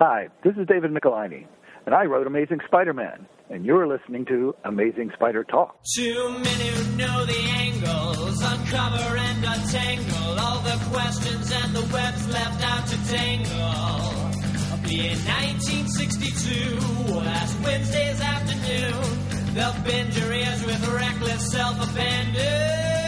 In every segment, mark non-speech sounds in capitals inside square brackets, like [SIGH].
Hi, this is David Michelinie, and I wrote Amazing Spider-Man, and you're listening to Amazing Spider Talk. Too many who know the angles, uncover and untangle all the questions and the webs left out to tangle. In 1962, last Wednesday's afternoon, they'll bend your ears with reckless self-abandon.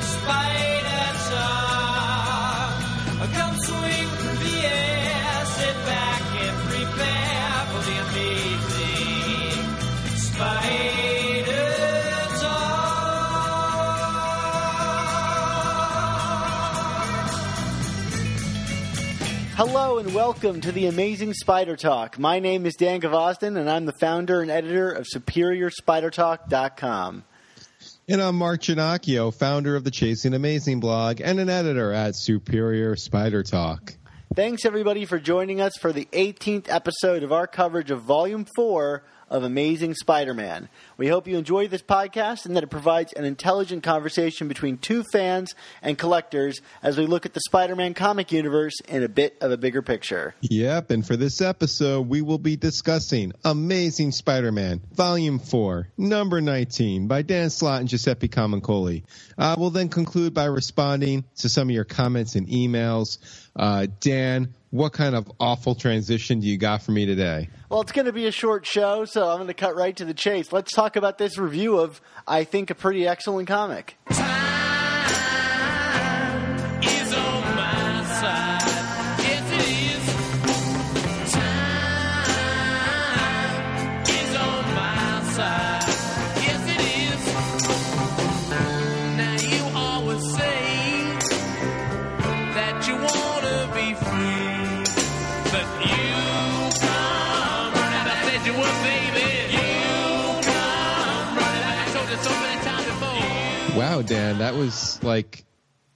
Hello and welcome to the Amazing Spider Talk. My name is Dan Gvozden, and I'm the founder and editor of SuperiorSpiderTalk.com. And I'm Mark Ginocchio, founder of the Chasing Amazing blog and an editor at Superior Spider Talk. Thanks everybody for joining us for the 18th episode of our coverage of Volume 4 of Amazing Spider-Man. We hope you enjoy this podcast and that it provides an intelligent conversation between two fans and collectors as we look at the Spider-Man comic universe in a bit of a bigger picture. Yep, and for this episode, we will be discussing Amazing Spider Man, Volume 4, Number 19, by Dan Slott and Giuseppe Camuncoli. Uh, we'll then conclude by responding to some of your comments and emails. Uh, Dan, what kind of awful transition do you got for me today? Well, it's going to be a short show, so I'm going to cut right to the chase. Let's talk about this review of, I think, a pretty excellent comic. Time like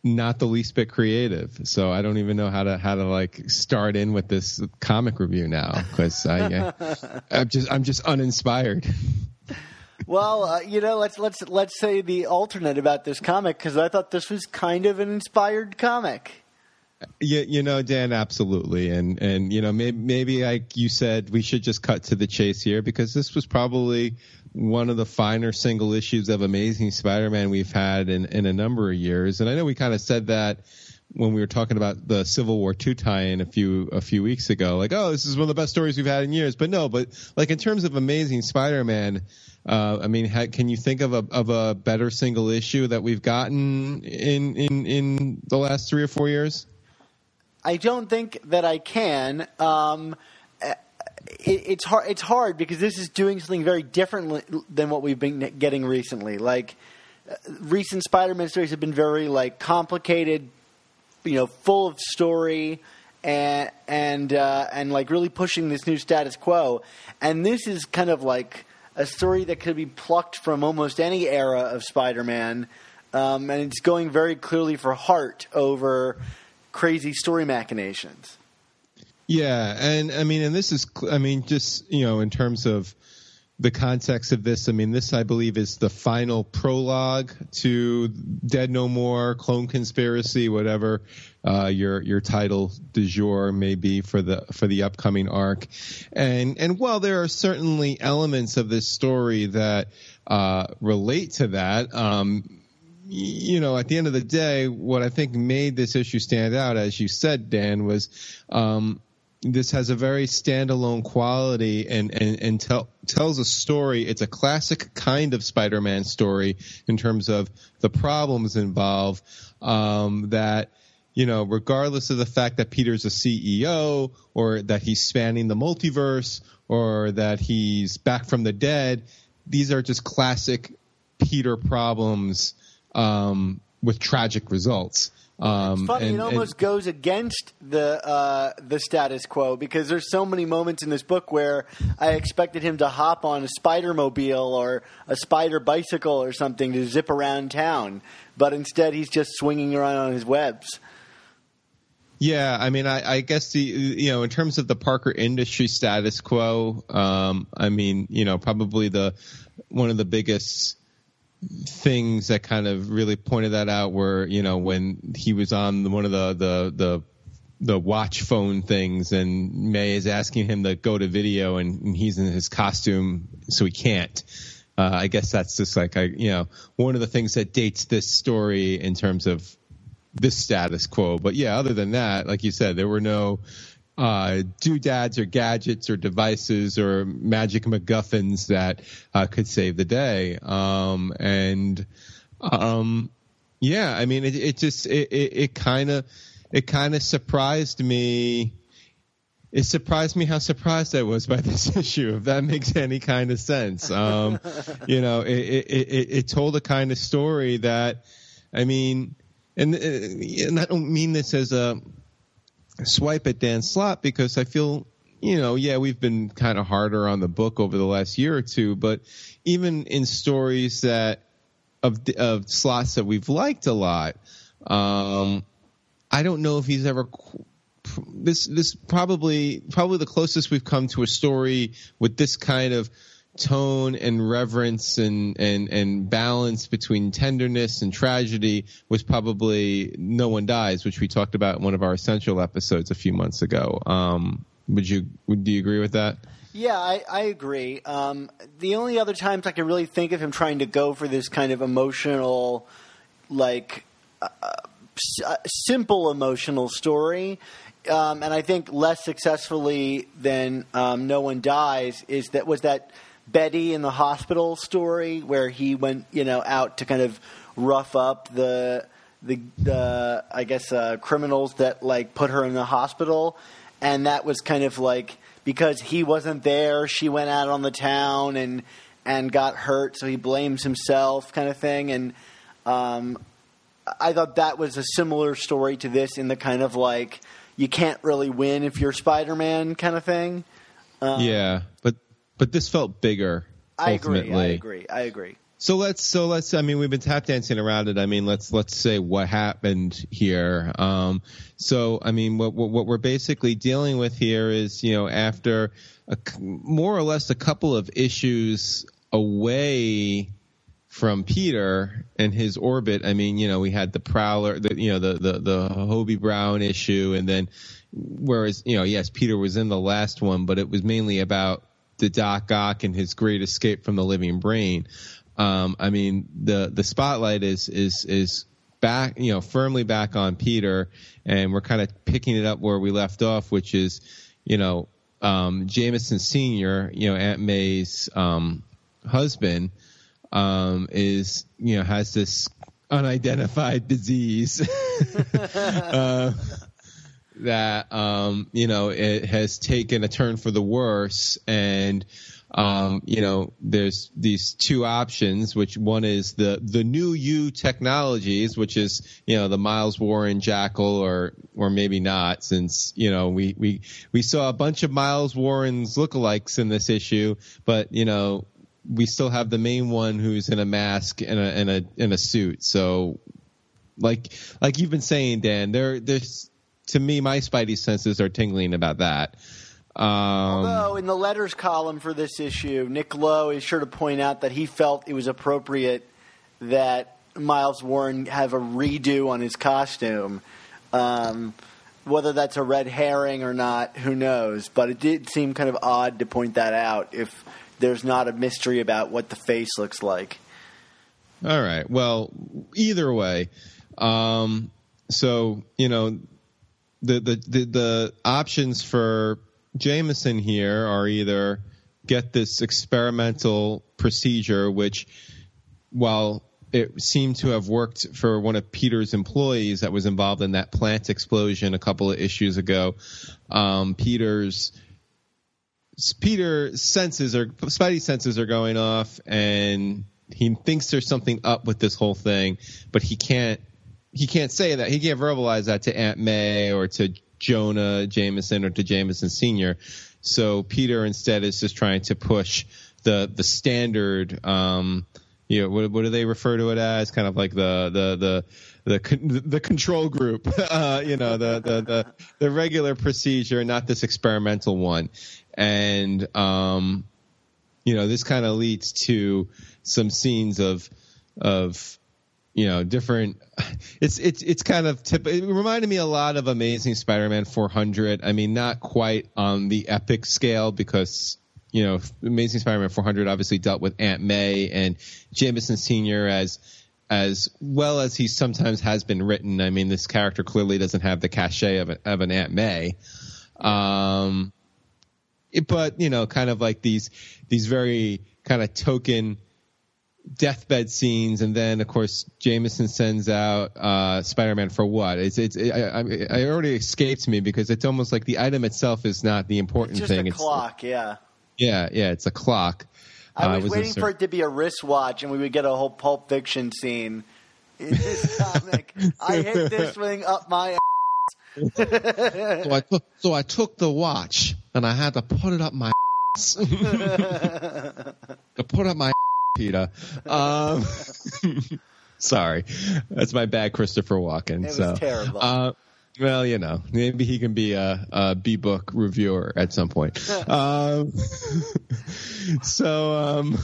not the least bit creative. So I don't even know how to how to like start in with this comic review now because I uh, I'm just I'm just uninspired. Well, uh, you know, let's let's let's say the alternate about this comic because I thought this was kind of an inspired comic. You, you know, Dan, absolutely, and and you know, maybe maybe like you said, we should just cut to the chase here because this was probably one of the finer single issues of Amazing Spider-Man we've had in in a number of years, and I know we kind of said that when we were talking about the Civil War two tie-in a few a few weeks ago, like, oh, this is one of the best stories we've had in years. But no, but like in terms of Amazing Spider-Man, uh, I mean, ha- can you think of a of a better single issue that we've gotten in in in the last three or four years? I don't think that I can. Um, it, it's hard. It's hard because this is doing something very different than what we've been getting recently. Like uh, recent Spider-Man stories have been very like complicated, you know, full of story and and uh, and like really pushing this new status quo. And this is kind of like a story that could be plucked from almost any era of Spider-Man, um, and it's going very clearly for heart over crazy story machinations. Yeah, and I mean, and this is, I mean, just you know, in terms of the context of this, I mean, this I believe is the final prologue to Dead No More, Clone Conspiracy, whatever uh, your your title du jour may be for the for the upcoming arc. And and while there are certainly elements of this story that uh, relate to that. Um, you know, at the end of the day, what I think made this issue stand out, as you said, Dan, was um, this has a very standalone quality and and, and tell, tells a story. It's a classic kind of Spider-Man story in terms of the problems involved. Um, that you know, regardless of the fact that Peter's a CEO or that he's spanning the multiverse or that he's back from the dead, these are just classic Peter problems um, with tragic results. Um, It's funny, and- it almost and- goes against the uh, the status quo because there's so many moments in this book where I expected him to hop on a spider mobile or a spider bicycle or something to zip around town, but instead he's just swinging around on his webs. Yeah, I mean, I, I guess the you know in terms of the Parker industry status quo, um, I mean, you know, probably the one of the biggest things that kind of really pointed that out were you know when he was on one of the the the the watch phone things and May is asking him to go to video and, and he's in his costume so he can't. Uh, I guess that's just like I, you know, one of the things that dates this story in terms of this status quo. But yeah, other than that, like you said, there were no uh, doodads or gadgets or devices or magic MacGuffins that uh, could save the day. Um, and um, yeah, I mean, it, it just it kind of it kind of surprised me. It surprised me how surprised I was by [LAUGHS] this issue, if that makes any kind of sense. Um, [LAUGHS] you know, it, it, it, it told a kind of story that, I mean, and, and I don't mean this as a swipe at Dan Slott because I feel, you know, yeah, we've been kind of harder on the book over the last year or two, but even in stories that of of Slott's that we've liked a lot, um, I don't know if he's ever this this probably probably the closest we've come to a story with this kind of tone and reverence and and and balance between tenderness and tragedy was probably No One Dies, which we talked about in one of our essential episodes a few months ago. Um, would you would do you agree with that? Yeah, I, I agree. Um, the only other times I can really think of him trying to go for this kind of emotional, like. Uh, uh, simple emotional story. Um, and I think less successfully than um, No One Dies is that was that Betty in the hospital story where he went you know out to kind of rough up the the, the I guess uh, criminals that like put her in the hospital, and that was kind of like because he wasn't there, she went out on the town and and got hurt, so he blames himself, kind of thing, and. Um, I thought that was a similar story to this in the kind of like you can't really win if you're Spider-Man kind of thing. Um, yeah, but but this felt bigger. I ultimately. agree. I agree. I agree. So let's so let's I mean we've been tap dancing around it. I mean let's let's say what happened here. Um, so I mean what, what, what we're basically dealing with here is you know after a, more or less a couple of issues away from Peter and his orbit. I mean, you know, we had the Prowler, the, you know, the, the, the Hobie Brown issue. And then, whereas, you know, yes, Peter was in the last one, but it was mainly about the Doc Ock and his great escape from the living brain. Um, I mean, the, the spotlight is, is, is back, you know, firmly back on Peter. And we're kind of picking it up where we left off, which is, you know, um, Jameson Sr., you know, Aunt May's, um, husband, um, is you know has this unidentified disease [LAUGHS] uh, that um, you know it has taken a turn for the worse and um, you know there's these two options which one is the the New U technologies which is you know the miles warren jackal or or maybe not since you know we we we saw a bunch of miles warren's lookalikes in this issue but you know we still have the main one who's in a mask and a and a in a suit. So, like like you've been saying, Dan, there there's to me my spidey senses are tingling about that. Um, Although in the letters column for this issue, Nick Lowe is sure to point out that he felt it was appropriate that Miles Warren have a redo on his costume. Um, whether that's a red herring or not, who knows? But it did seem kind of odd to point that out if there's not a mystery about what the face looks like. All right. Well, either way, um, so you know, the, the the the options for Jameson here are either get this experimental procedure, which, while it seemed to have worked for one of Peter's employees that was involved in that plant explosion a couple of issues ago. Um, Peter's Peter senses or Spidey senses are going off, and he thinks there's something up with this whole thing, but he can't. He can't say that. He can't verbalize that to Aunt May or to Jonah Jameson or to Jameson Senior. So Peter instead is just trying to push the the standard. Um, you know, what, what do they refer to it as? Kind of like the the the the con- the control group, [LAUGHS] uh, you know, the, the the the regular procedure, not this experimental one, and um, you know, this kind of leads to some scenes of of you know different [LAUGHS] it's it's it's kind of tip it reminded me a lot of amazing spider-man 400 i mean not quite on the epic scale because you know amazing spider-man 400 obviously dealt with aunt may and jameson senior as as well as he sometimes has been written. I mean this character clearly doesn't have the cachet of, a, of an aunt may. Um it- but you know kind of like these these very kind of token deathbed scenes, and then of course Jameson sends out uh, Spider-Man for what? It's it's it, I, I, it already escapes me because it's almost like the item itself is not the important Just thing. a It's- a clock, yeah. yeah, yeah, it's a clock. I Uh, was waiting for it to be a wristwatch, and we would get a whole Pulp Fiction scene in this comic. I hit this [LAUGHS] thing up my. So I took so I took the watch and I had to put it up my [LAUGHS] to put up my Peter. Um, [LAUGHS] sorry, that's my bad, Christopher Walken. It was so, terrible. Uh, well, you know, maybe he can be a, a B book reviewer at some point. [LAUGHS] um, [LAUGHS] so, um,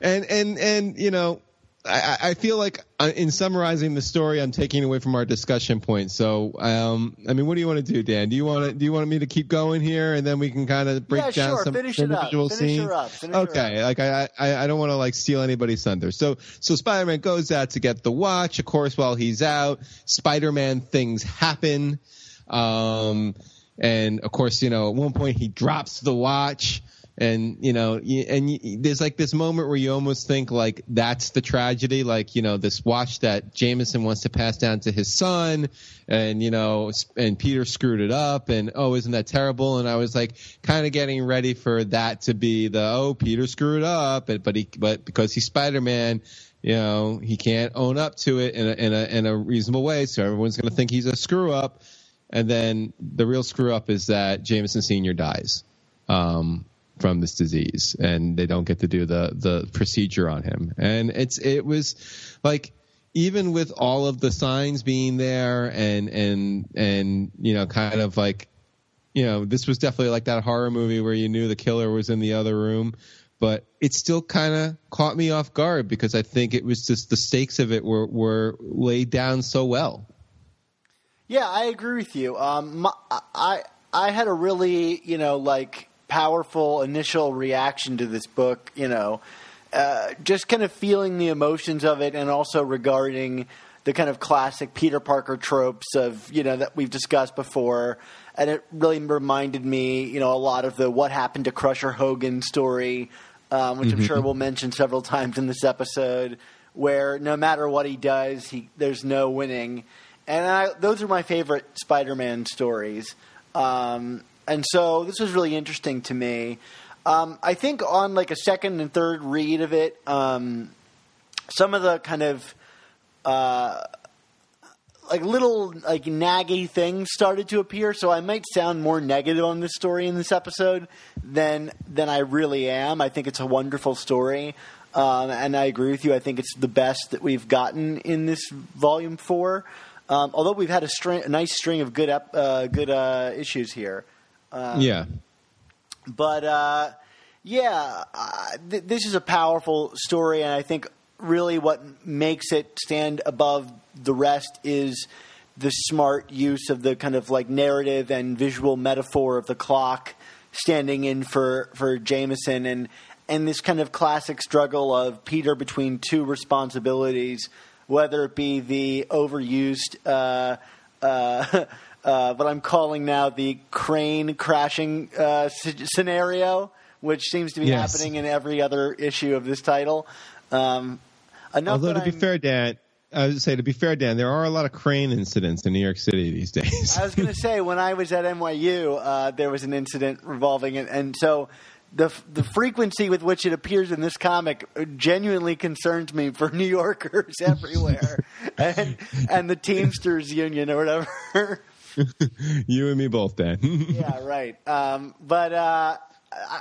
and and and you know, I, I feel like uh, in summarizing the story, I'm taking away from our discussion point. So, um, I mean, what do you want to do, Dan? Do you want to do you want me to keep going here, and then we can kind of break Yeah, down sure. some Finish individual scenes? okay, like I I, I don't want to like steal anybody's thunder. So so Spider-Man goes out to get the watch. Of course, while he's out, Spider-Man things happen. Um, and of course, you know, at one point he drops the watch and you know and there's like this moment where you almost think like that's the tragedy like you know this watch that Jameson wants to pass down to his son and you know and Peter screwed it up and oh isn't that terrible? And I was like kind of getting ready for that to be the oh Peter screwed up but but he but because he's Spider-Man you know he can't own up to it in a in a in a reasonable way so everyone's going to think he's a screw up and then the real screw up is that Jameson Senior dies. Um, from this disease, and they don't get to do the the procedure on him. And it's it was like even with all of the signs being there, and and and you know, kind of like you know, this was definitely like that horror movie where you knew the killer was in the other room. But it still kind of caught me off guard because I think it was just the stakes of it were, were laid down so well. Yeah, I agree with you. Um, my, I I had a really you know like powerful initial reaction to this book. You know, uh, just kind of feeling the emotions of it, and also regarding the kind of classic Peter Parker tropes of you know that we've discussed before. And it really reminded me, you know, a lot of the what happened to Crusher Hogan story, um, which I'm sure we'll mention several times in this episode, where no matter what he does, he there's no winning and I, those are my favorite Spider-Man stories. Um, and so this was really interesting to me. Um, I think on like a second and third read of it, um, some of the kind of uh, like little like naggy things started to appear. So I might sound more negative on this story in this episode than than I really am. I think it's a wonderful story. Um, and I agree with you. I think it's the best that we've gotten in this volume four. Um, although we've had a, string, a nice string of good ep- uh, good uh, issues here, yeah. but uh, yeah, uh, th- this is a powerful story, and I think really what makes it stand above the rest is the smart use of the kind of like narrative and visual metaphor of the clock standing in for for Jameson and and this kind of classic struggle of Peter between two responsibilities, whether it be the overused. Uh, uh, [LAUGHS] uh, what I'm calling now the crane crashing uh, s- scenario, which seems to be Yes. happening in every other issue of this title. Um, Although to be I'm- fair, Dan, I would say to be fair, Dan, there are a lot of crane incidents in New York City these days. I was going [LAUGHS] to say when I was at NYU, uh, there was an incident revolving it, and so the the frequency with which it appears in this comic genuinely concerns me for [LAUGHS] New Yorkers everywhere, [LAUGHS] and and the Teamsters Union or whatever. [LAUGHS] you and me both, Dan. [LAUGHS] yeah, right. Um, but uh,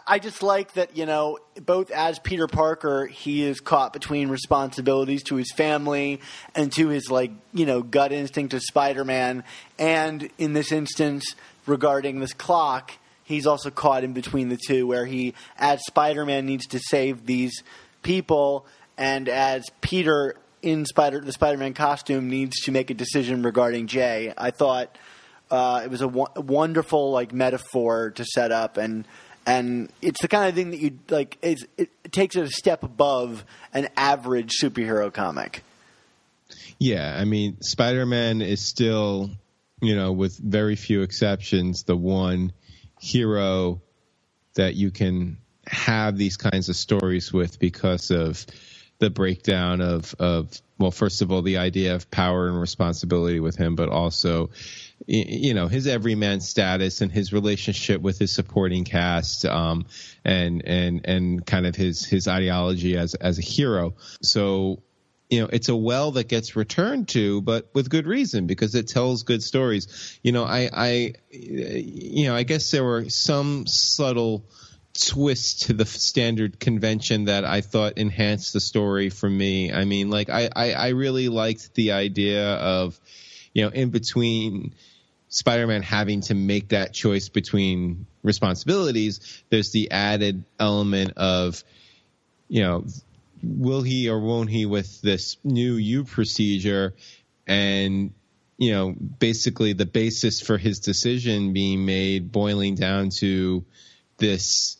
I- just like that, you know, both as Peter Parker, he is caught between responsibilities to his family and to his, like, you know, gut instinct of Spider Man. And in this instance, regarding this clock, he's also caught in between the two, where he, as Spider Man, needs to save these people, and as Peter in Spider the Spider Man costume needs to make a decision regarding Jay. I thought uh, it was a wo- wonderful like metaphor to set up, and and it's the kind of thing that you like. It, takes it a step above an average superhero comic. Yeah, I mean, Spider Man is still, you know, with very few exceptions, the one hero that you can have these kinds of stories with because of the breakdown of, of well, first of all, the idea of power and responsibility with him, but also, you know, his everyman status and his relationship with his supporting cast, um, and and and kind of his his ideology as as a hero. So you know, it's a well that gets returned to, but with good reason because it tells good stories. You know, I, I, you know, I guess there were some subtle twists to the standard convention that I thought enhanced the story for me. I mean, like I, I, I really liked the idea of, you know, in between Spider-Man having to make that choice between responsibilities, there's the added element of, you know, will he or won't he with this new U procedure? And you know basically the basis for his decision being made boiling down to this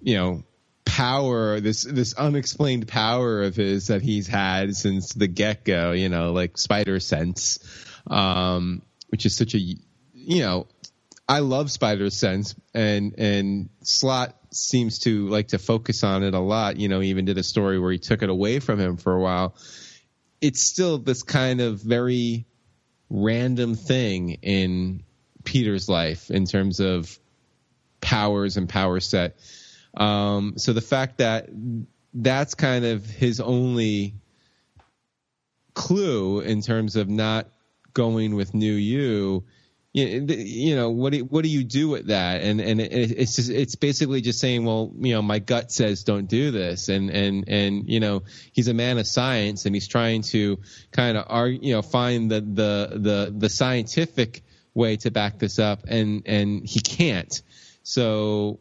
you know power this this unexplained power of his that he's had since the get-go you know like spider sense. Um which is such a you know I love Spider Sense, and and Slott seems to like to focus on it a lot. You know, he even did a story where he took it away from him for a while. It's still this kind of very random thing in Peter's life in terms of powers and power set. Um, so the fact that that's kind of his only clue in terms of not going with New U you know what do what do you do with that? And and it's just it's basically just saying well you know my gut says don't do this. And and and you know he's a man of science and he's trying to kind of argue you know find the the the the scientific way to back this up and and he can't. So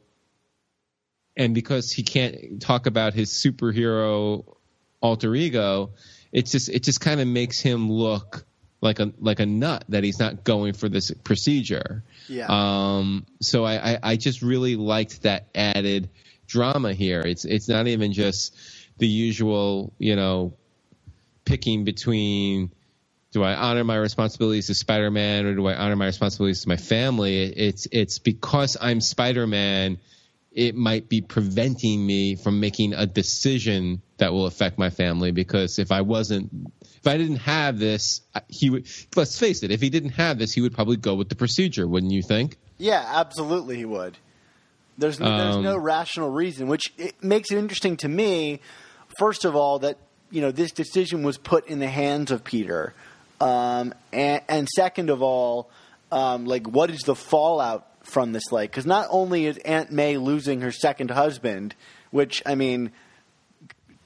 and because he can't talk about his superhero alter ego it's just it just kind of makes him look like a like a nut that he's not going for this procedure. Yeah. Um. So I, I I just really liked that added drama here. It's it's not even just the usual you know picking between do I honor my responsibilities to Spider-Man or do I honor my responsibilities to my family? It's it's because I'm Spider-Man it might be preventing me from making a decision that will affect my family because if I wasn't if I didn't have this he would let's face it if he didn't have this he would probably go with the procedure wouldn't you think Yeah, absolutely, he would. There's no, there's Um, no rational reason, which it makes it interesting to me. First of all, that you know this decision was put in the hands of Peter, um, and, and second of all, um, like what is the fallout from this like? Because not only is Aunt May losing her second husband, which I mean,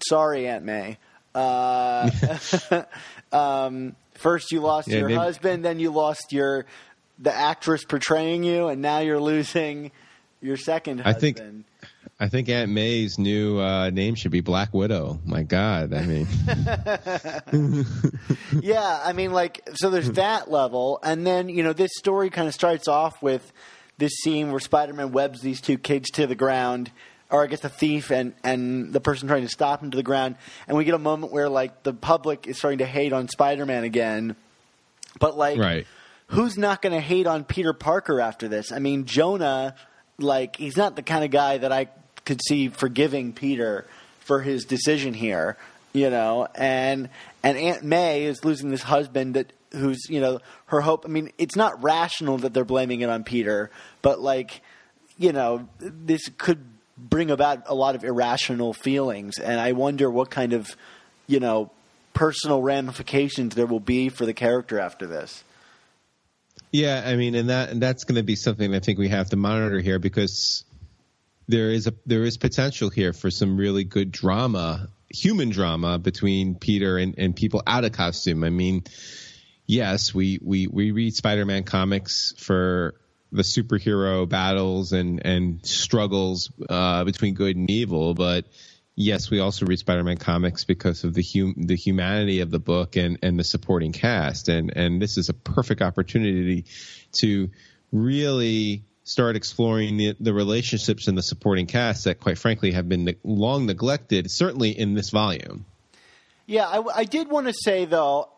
sorry, Aunt May. Uh, [LAUGHS] um, first you lost Yeah, your maybe- husband, then you lost your the actress portraying you, and now you're losing your second husband. I think- I think Aunt May's new uh, name should be Black Widow my god I mean [LAUGHS] yeah, I mean, like, so there's that level, and then you know, this story kind of starts off with this scene where Spider-Man webs these two kids to the ground, or I guess the thief and and the person trying to stop him to the ground, and we get a moment where like the public is starting to hate on Spider-Man again, but like, right who's not going to hate on Peter Parker after this? I mean, Jonah, like, he's not the kind of guy that I could see forgiving Peter for his decision here, you know. And and Aunt May is losing this husband that who's you know her hope. I mean, it's not rational that they're blaming it on Peter, but like, you know, this could bring about a lot of irrational feelings, and I wonder what kind of, you know. Personal ramifications there will be for the character after this. Yeah, I mean, and that and that's going to be something I think we have to monitor here because there is a there is potential here for some really good drama, human drama between Peter and, and people out of costume. I mean, yes, we we we read Spider-Man comics for the superhero battles and and struggles uh, between good and evil, but yes, we also read Spider-Man comics because of the hum- the humanity of the book and and the supporting cast, and and this is a perfect opportunity to really start exploring the, the relationships in the supporting cast that, quite frankly, have been ne- long neglected, certainly in this volume. Yeah, I, I did want to say though,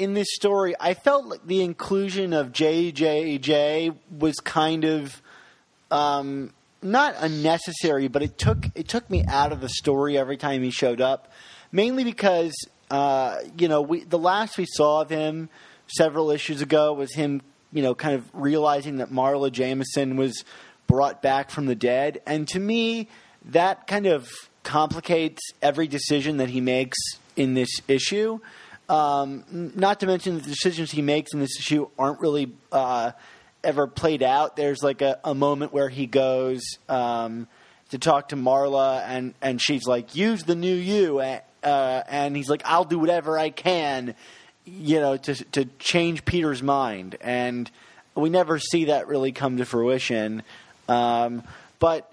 in this story, I felt like the inclusion of JJJ was kind of um, not unnecessary, but it took it took me out of the story every time he showed up. Mainly because uh, you know we the last we saw of him several issues ago was him you know kind of realizing that Marla Jameson was brought back from the dead, and to me that kind of complicates every decision that he makes in this issue. Um, not to mention the decisions he makes in this issue aren't really uh, ever played out. There's like a, a moment where he goes um, to talk to Marla, and, and she's like, "Use the new you," uh, and he's like, "I'll do whatever I can," you know, to to change Peter's mind, and we never see that really come to fruition. Um, but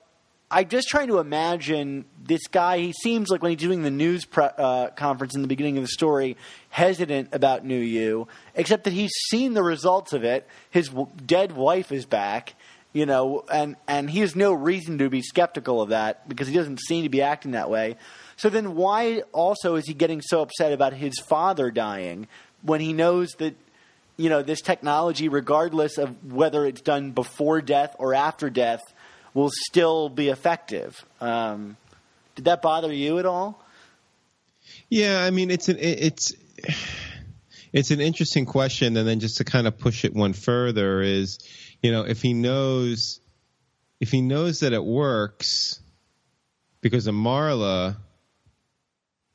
I'm just trying to imagine this guy. He seems like when he's doing the news pre- uh, conference in the beginning of the story, hesitant about New U, except that he's seen the results of it. His w- dead wife is back, you know, and, and he has no reason to be skeptical of that because he doesn't seem to be acting that way. So then, why also is he getting so upset about his father dying when he knows that, you know, this technology, regardless of whether it's done before death or after death, will still be effective. Um, did that bother you at all? Yeah, I mean it's an it's it's an interesting question, and then just to kind of push it one further is, you know, if he knows if he knows that it works because of Marla,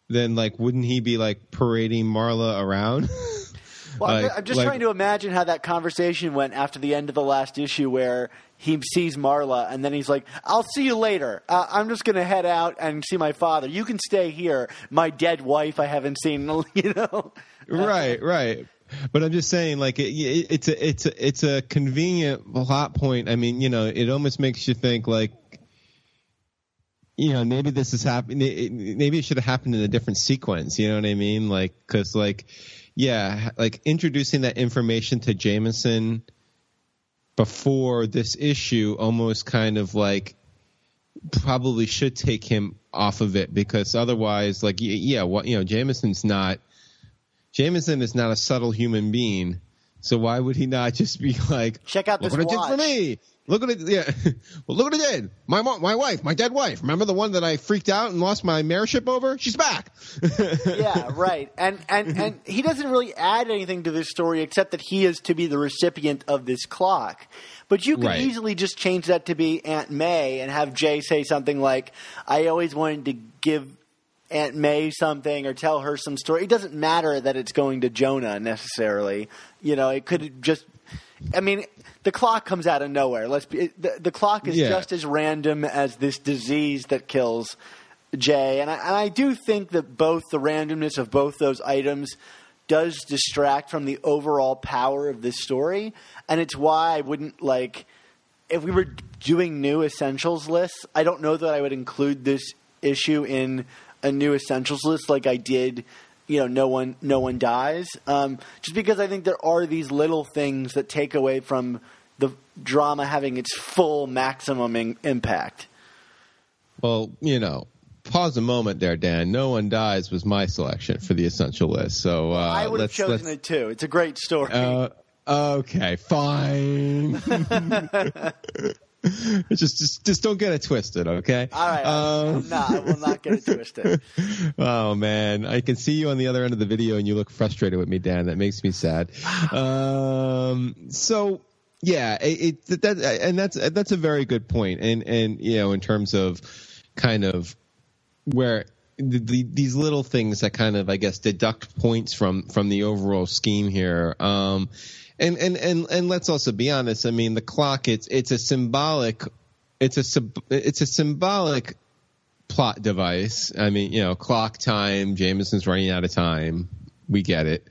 then like wouldn't he be like parading Marla around? [LAUGHS] Well, I'm- Like- I'm just like- trying to imagine how that conversation went after the end of the last issue, where he sees Marla and then he's like, "I'll see you later. Uh, I'm just to head out and see my father. You can stay here. My dead wife I haven't seen. [LAUGHS] You know." right, right. But I'm just saying, like, it, it, it's a it's a it's a convenient plot point. I mean, you know, it almost makes you think, like, you know, maybe this is happening. Maybe it should have happened in a different sequence. You know what I mean? Like, because, like, yeah, like introducing that information to Jameson before this issue almost kind of like probably should take him off of it because otherwise, like, yeah, what you know, Jameson's not. Jameson is not a subtle human being, so why would he not [LAUGHS] just be like, Check out this what it did watch." for me. Look what it, yeah. [LAUGHS] well, look what it did. My mo- my wife, my dead wife. Remember the one that I freaked out and lost my mayorship over? She's back. [LAUGHS] yeah, right. And and and he doesn't really add anything to this story except that he is to be the recipient of this clock. But you could Right. easily just change that to be Aunt May and have Jay say something like, "I always wanted to give Aunt May something or tell her some story." It doesn't matter that it's going to Jonah necessarily. You know, it could just. I mean, the clock comes out of nowhere. Let's be the, the clock is Yeah. just as random as this disease that kills Jay, and I, and I do think that both the randomness of both those items does distract from the overall power of this story, and it's why I wouldn't like if we were doing new essentials lists. I don't know that I would include this issue in a new essentials list like I did. You know, no one, no one dies. Um, just because I think there are these little things that take away from the drama having its full maximum in- impact. Well, you know, pause a moment there, Dan. No one dies was my selection for the essential list. So uh, I would have chosen let's, it too. It's a great story. Uh, okay, fine. [LAUGHS] [LAUGHS] [LAUGHS] just, just, just don't get it twisted, okay? All right, Um, [LAUGHS] no, I will not get it twisted. [LAUGHS] oh man, I can see you on the other end of the video, and you look frustrated with me, Dan. That makes me sad. [SIGHS] Um, so yeah, it, it that and that's that's a very good point, and and you know, in terms of kind of where the, the, these little things that kind of I guess deduct points from from the overall scheme here. Um, and and and and let's also be honest. I mean, the clock it's it's a symbolic it's a it's a symbolic plot device. I mean, you know, clock time. Jameson's running out of time. We get it.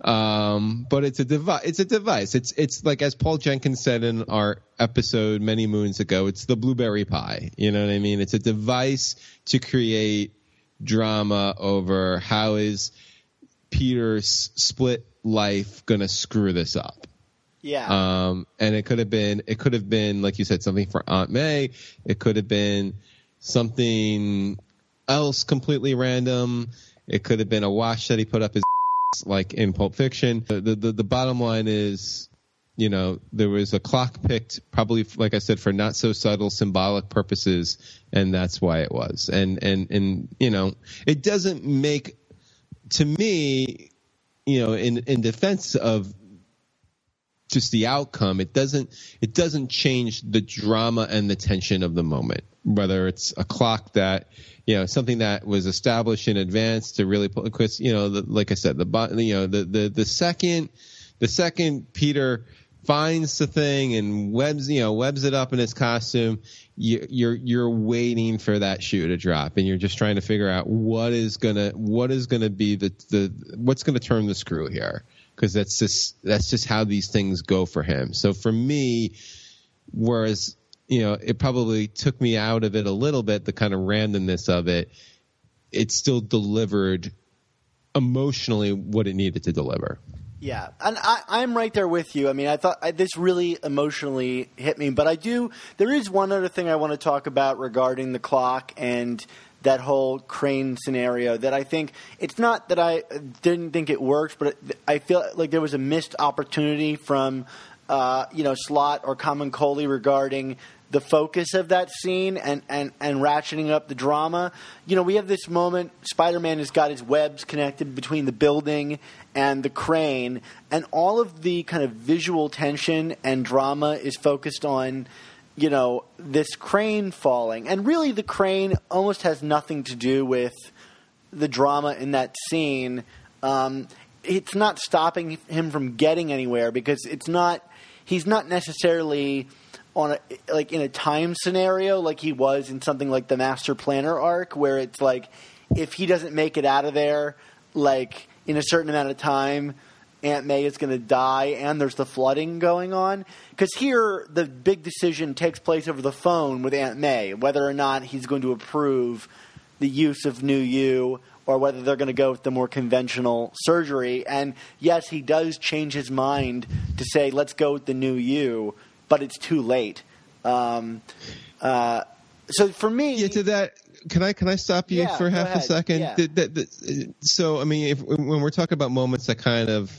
Um, but it's a device. It's a device. It's it's like as Paul Jenkins said in our episode many moons ago. It's the blueberry pie. You know what I mean? It's a device to create drama over how is Peter's split life gonna screw this up. Yeah. Um, and it could have been, it could have been, like you said, something for Aunt May. It could have been something else completely random. It could have been a watch that he put up his [LAUGHS] like in Pulp Fiction. The, the, the, the bottom line is, you know, there was a clock picked probably, like I said, for not so subtle symbolic purposes, and that's why it was. And, and, and, you know, it doesn't make, to me, you know, in, in defense of just the outcome it doesn't it doesn't change the drama and the tension of the moment. Whether it's a clock that you know something that was established in advance to really because you know the, like i said the you know the, the the second the second peter finds the thing and webs you know webs it up in his costume you, you're you're waiting for that shoe to drop and you're just trying to figure out what is gonna what is gonna be the the what's gonna turn the screw here because that's just that's just how these things go for him. So for me, whereas you know it probably took me out of it a little bit, the kind of randomness of it, it still delivered emotionally what it needed to deliver. Yeah, and I, I'm right there with you. I mean, I thought I, this really emotionally hit me, but I do. There is one other thing I want to talk about regarding the clock and that whole crane scenario that I think it's not that I didn't think it worked, but I feel like there was a missed opportunity from uh, you know Slott or Camuncoli regarding the focus of that scene and, and, and ratcheting up the drama. You know, we have this moment Spider Man has got his webs connected between the building and the crane, and all of the kind of visual tension and drama is focused on you know, this crane falling. And really, the crane almost has nothing to do with the drama in that scene. Um, it's not stopping him from getting anywhere because it's not, he's not necessarily on a, like in a time scenario like he was in something like the Master Planner arc where it's like if he doesn't make it out of there like in a certain amount of time Aunt May is going to die and there's the flooding going on. Because here, the big decision takes place over the phone with Aunt May, whether or not he's going to approve the use of New U or whether they're going to go with the more conventional surgery. And yes, he does change his mind to say, let's go with the New U, but it's too late. Um, uh, so for me. Yeah, to that can I can I stop you Yeah, for half a second? Yeah. So I mean, if when we're talking about moments that kind of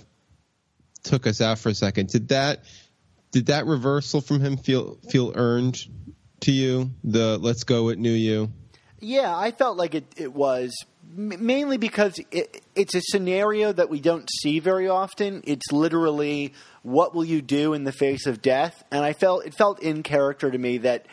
took us out for a second, did that did that reversal from him feel feel earned to you? The let's go with New U. Yeah, I felt like it, it was mainly because it, it's a scenario that we don't see very often. It's literally what will you do in the face of death, and I felt it felt in character to me that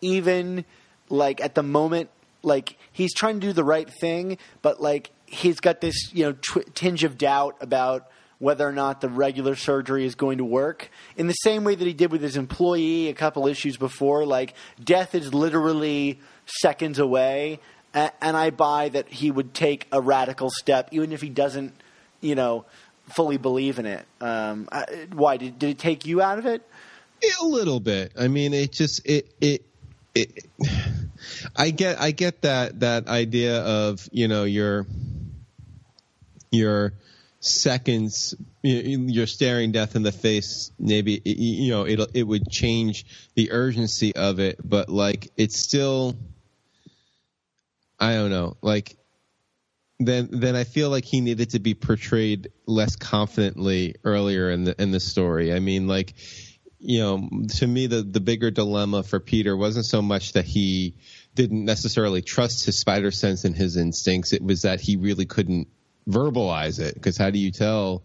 even like at the moment, like he's trying to do the right thing, but like he's got this you know tw- tinge of doubt about whether or not the regular surgery is going to work. In the same way that he did with his employee a couple issues before, like death is literally seconds away, a- and I buy that he would take a radical step, even if he doesn't, you know, fully believe in it. Um, I, why did did it take you out of it? A little bit. I mean, it just it it it. I get I get that that idea of you know your your seconds you- you're staring death in the face maybe you know it it would change the urgency of it but like it's still I don't know like then then I feel like he needed to be portrayed less confidently earlier in the in the story. I mean, like you know, to me the the bigger dilemma for Peter wasn't so much that he didn't necessarily trust his spider sense and his instincts. It was that he really couldn't verbalize it because how do you tell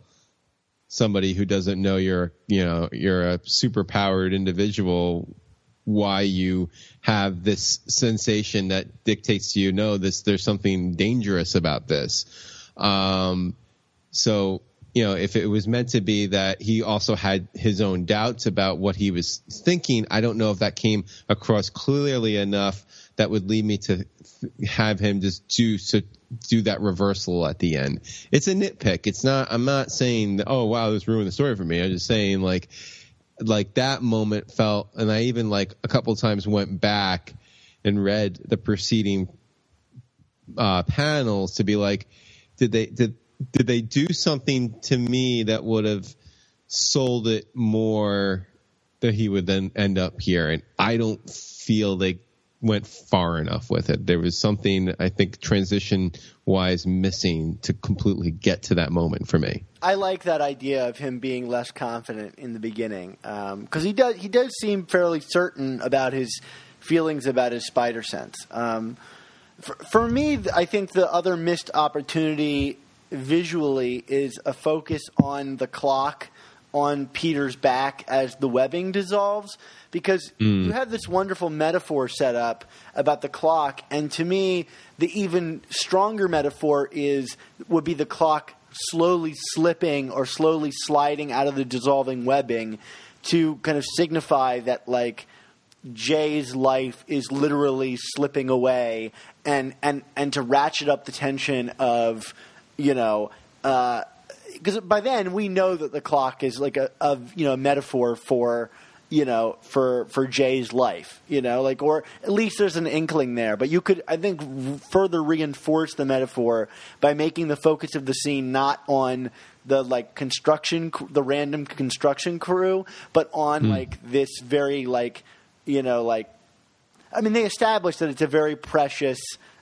somebody who doesn't know you're you know you're a super powered individual why you have this sensation that dictates to you no this there's something dangerous about this um so you know, if it was meant to be that he also had his own doubts about what he was thinking, I don't know if that came across clearly enough that would lead me to have him just do so do that reversal at the end. It's a nitpick. It's not. I'm not saying, oh wow, this ruined the story for me. I'm just saying like like that moment felt, and I even like a couple times went back and read the preceding uh, panels to be like, did they did did they do something to me that would have sold it more that he would then end up here? And I don't feel they went far enough with it. There was something I think transition wise missing to completely get to that moment for me. I like that idea of him being less confident in the beginning because um, he does he does seem fairly certain about his feelings about his spider sense. Um, for, for me, I think the other missed opportunity visually is a focus on the clock on Peter's back as the webbing dissolves because mm. you have this wonderful metaphor set up about the clock and to me the even stronger metaphor is would be the clock slowly slipping or slowly sliding out of the dissolving webbing to kind of signify that like Jay's life is literally slipping away and and and to ratchet up the tension of you know, because uh, by then we know that the clock is like a, a you know a metaphor for you know for for Jay's life, you know, like or at least there's an inkling there. But you could I think further reinforce the metaphor by making the focus of the scene not on the like construction the random construction crew, but on mm. like this very like you know like I mean they established that it's a very precious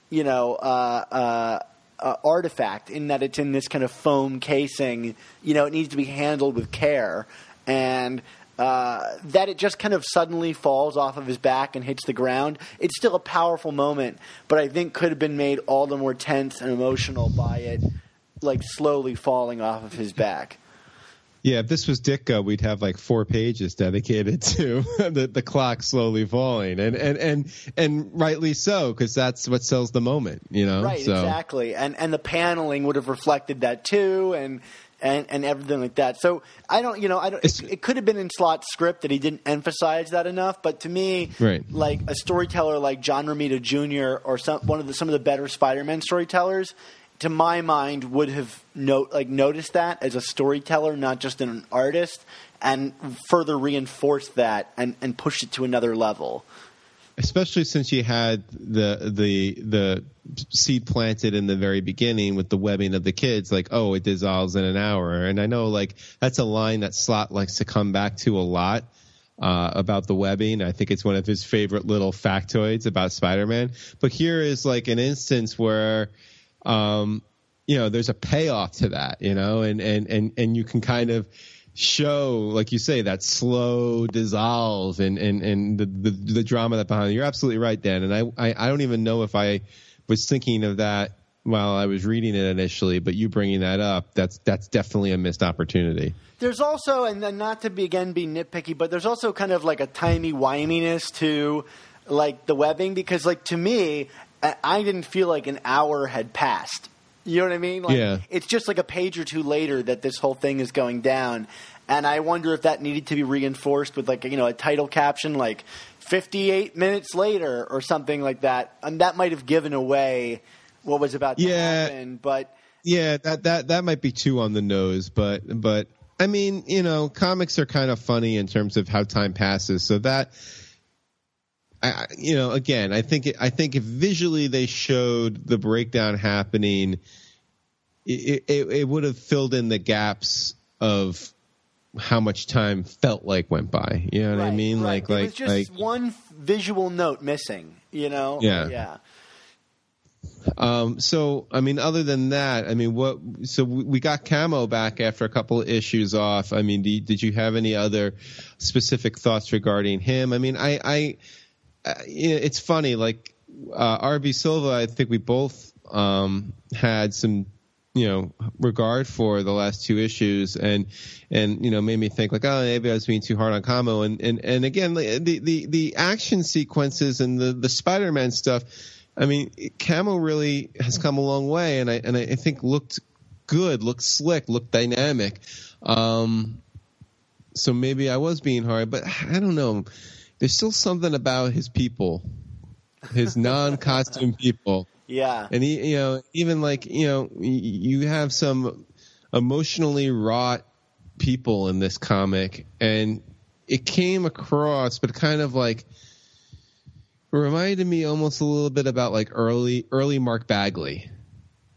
you know uh, uh, uh, artifact in that it's in this kind of foam casing. You know, it needs to be handled with care, and uh, that it just kind of suddenly falls off of his back and hits the ground. It's still a powerful moment, but I think could have been made all the more tense and emotional by it, like slowly falling off of his back. Yeah, if this was Ditko, we'd have like four pages dedicated to [LAUGHS] the, the clock slowly falling, and and and and rightly so, because that's what sells the moment, you know. Right, so. exactly, and and the paneling would have reflected that too, and and and everything like that. So I don't, you know, I don't. It, it, could have been in Slott script that he didn't emphasize that enough, but to me, right. like a storyteller like John Romita Jr. or some one of the some of the better Spider-Man storytellers, to my mind, would have like noticed that as a storyteller, not just an artist, and further reinforced that and, and pushed it to another level. Especially since you had the the the seed planted in the very beginning with the webbing of the kids, like oh, it dissolves in an hour, and I know like that's a line that Slott likes to come back to a lot. Uh, about the webbing. I think it's one of his favorite little factoids about Spider-Man. But here is like an instance where um, you know, there's a payoff to that, you know, and, and, and, and you can kind of show, like you say, that slow dissolve and, and, and the, the, the drama that behind it. You're absolutely right, Dan. And I, I, I don't even know if I was thinking of that while I was reading it initially, but you bringing that up, that's, that's definitely a missed opportunity. There's also, and then not to be again be nitpicky, but there's also kind of like a timey wiminess to like the webbing because like to me I didn't feel like an hour had passed. You know what I mean? Like, yeah. It's just like a page or two later that this whole thing is going down, and I wonder if that needed to be reinforced with like you know a title caption like 58 minutes later or something like that, and that might have given away what was about to yeah. happen. But yeah, that that that might be too on the nose, but but I mean, you know, comics are kind of funny in terms of how time passes, so that I, you know, again, I think I think if visually they showed the breakdown happening, it, it, it would have filled in the gaps of how much time felt like went by. You know what right, I mean? Right. Like, like, was just like one visual note missing. You know? Yeah. Yeah. Um, so, I mean, other than that, I mean, what? So we got Camo back after a couple of issues off. I mean, did, did you have any other specific thoughts regarding him? I mean, I, I it's funny. Like uh, RB Silva, I think we both um, had some you know regard for the last two issues and and you know made me think like oh maybe I was being too hard on Camo and and and again the the the action sequences and the the Spider-Man stuff I mean Camo really has come a long way and I and I think looked good, looked slick, looked dynamic. Um, so maybe I was being hard, but I don't know. There's still something about his people, his [LAUGHS] non-costume people. Yeah. And he, you know, even like you know, you have some emotionally wrought people in this comic, and it came across, but kind of like reminded me almost a little bit about like early early Mark Bagley.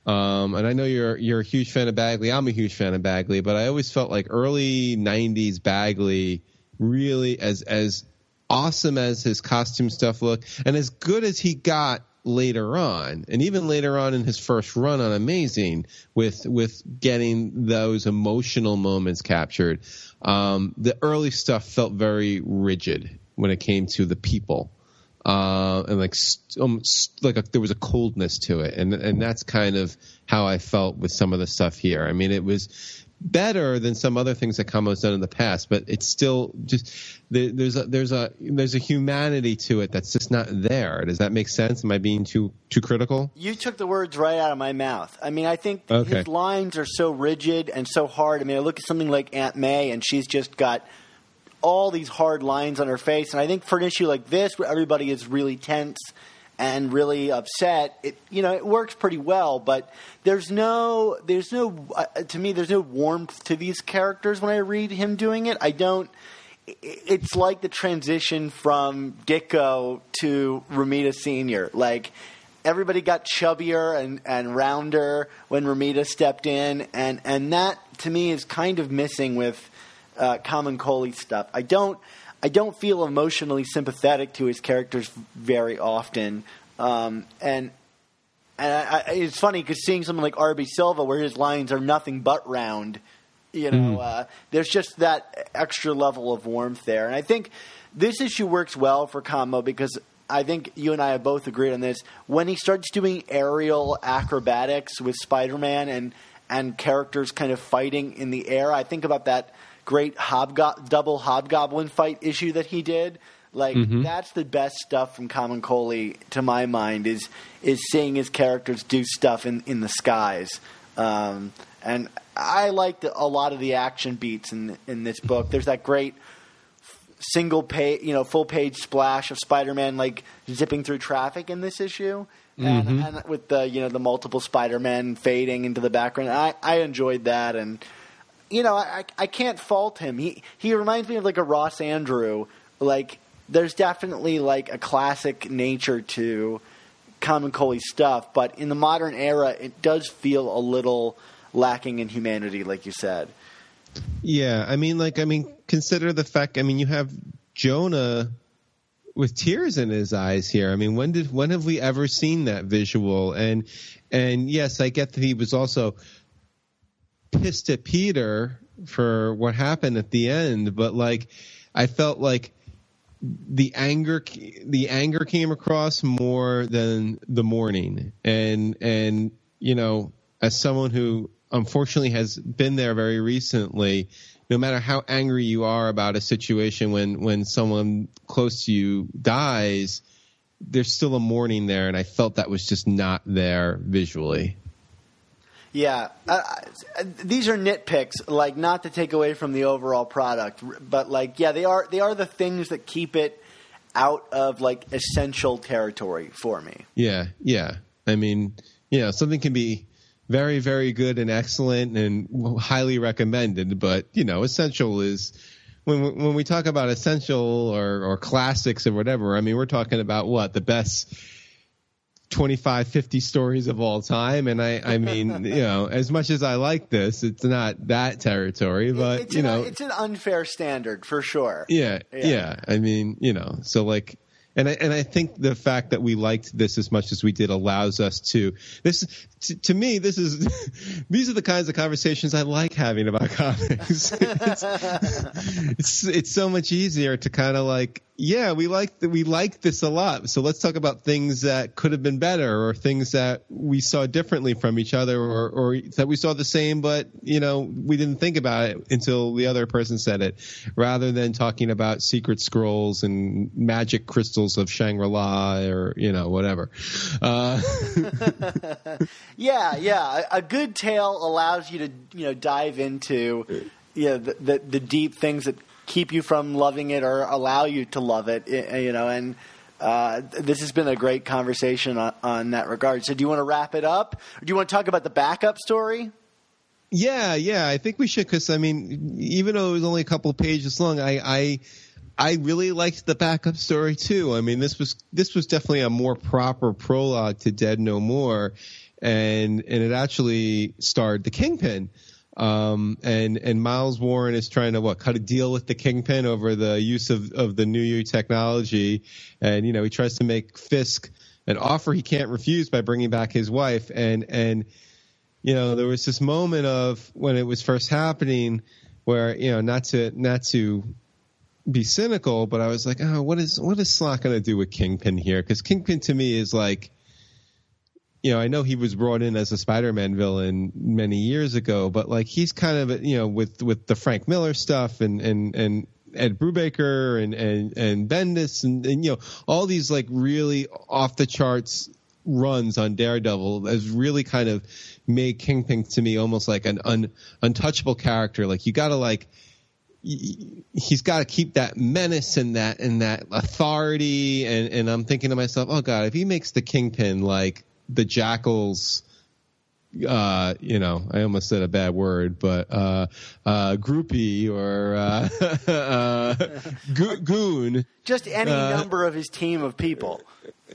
Um, and I know you're you're a huge fan of Bagley. I'm a huge fan of Bagley, but I always felt like early '90s Bagley really as as awesome as his costume stuff looked, and as good as he got later on, and even later on in his first run on Amazing, with with getting those emotional moments captured. Um, the early stuff felt very rigid when it came to the people uh, and like um, like a, there was a coldness to it, and and that's kind of how I felt with some of the stuff here. I mean, it was better than some other things that Camo's done in the past, but it's still just there's a there's a there's a humanity to it that's just not there. Does that make sense? Am I being too too critical? You took the words right out of my mouth. I mean, I think Okay. his lines are so rigid and so hard. I mean, I look at something like Aunt May, and she's just got all these hard lines on her face. And I think for an issue like this, where everybody is really tense and really upset, it you know it works pretty well. But there's no there's no uh, to me there's no warmth to these characters when I read him doing it. I don't. It's like the transition from Ditko to Romita Senior. Like everybody got chubbier and, and rounder when Romita stepped in, and and that to me is kind of missing with uh, Camuncoli stuff. I don't I don't feel emotionally sympathetic to his characters very often, um, and and I, I, it's funny because seeing someone like RB Silva, where his lines are nothing but round, you know, uh, there's just that extra level of warmth there. And I think this issue works well for Combo because I think you and I have both agreed on this. When he starts doing aerial acrobatics with Spider-Man and and characters kind of fighting in the air, I think about that great hobgo- double hobgoblin fight issue that he did. Like that's the best stuff from Camuncoli, to my mind, is is seeing his characters do stuff in, in the skies. Um, and I liked a lot of the action beats in in this book. There's that great single page, you know, full page splash of Spider-Man like zipping through traffic in this issue, and, and with the you know the multiple Spider-Men fading into the background. I I enjoyed that, and you know I I can't fault him. He he reminds me of like a Ross Andru. Like there's definitely like a classic nature to Camuncoli stuff, but in the modern era, it does feel a little lacking in humanity, like you said. Yeah, I mean, like, I mean, consider the fact. I mean, you have Jonah with tears in his eyes here. I mean, when did when have we ever seen that visual? And and yes, I get that he was also pissed at Peter for what happened at the end, but like, I felt like the anger the anger came across more than the mourning. And and you know as someone who unfortunately has been there very recently no matter how angry you are about a situation when when someone close to you dies there's still a mourning there and i felt that was just not there visually Yeah, uh, uh, these are nitpicks. Like not to take away from the overall product, but like yeah, they are they are the things that keep it out of like essential territory for me. Yeah, yeah. I mean, you know, something can be very, very good and excellent and highly recommended, but you know, essential is when we, when we talk about essential or, or classics or whatever. I mean, we're talking about what the best 25, 50 stories of all time. And I, I mean, [LAUGHS] you know, as much as I like this, it's not that territory, but it's you an, know, it's an unfair standard for sure. yeah, Yeah. yeah, I mean, you know, so like, and I and I think the fact that we liked this as much as we did allows us to this to, to me this is [LAUGHS] these are the kinds of conversations I like having about [LAUGHS] comics. it's, it's it's so much easier to kind of like yeah, we like th- we like this a lot. So let's talk about things that could have been better, or things that we saw differently from each other, or, or that we saw the same, but you know we didn't think about it until the other person said it. Rather than talking about secret scrolls and magic crystals of Shangri La, or you know whatever. Uh, [LAUGHS] Yeah, yeah. A, good tale allows you to you know dive into you know, the, the the deep things that keep you from loving it or allow you to love it. You know, and uh, this has been a great conversation on, on that regard. So, do you want to wrap it up, or do you want to talk about the backup story? Yeah, yeah, I think we should because I mean, even though it was only a couple pages long, I, I, I really liked the backup story too. I mean, this was this was definitely a more proper prologue to Dead No More, and and it actually starred the Kingpin. Um, and and Miles Warren is trying to what cut a deal with the Kingpin over the use of of the new technology, and you know he tries to make Fisk an offer he can't refuse by bringing back his wife, and and you know, there was this moment of when it was first happening where, you know, not to, not to be cynical, but I was like, oh, what is, what is Slott going to do with Kingpin here? Cause Kingpin to me is like, you know, I know he was brought in as a Spider-Man villain many years ago, but like he's kind of, you know, with, with the Frank Miller stuff and, and, and, Ed Brubaker and, and, and Bendis and, and, you know, all these like really off the charts runs on Daredevil has really kind of made Kingpin to me almost like an un, untouchable character. Like you got to like he's got to keep that menace and that and that authority. And and I'm thinking to myself, oh god, if he makes the Kingpin like the Jackals. Uh, you know, I almost said a bad word, but uh, uh, groupie or uh, [LAUGHS] uh, go- goon. Just any Uh, number of his team of people.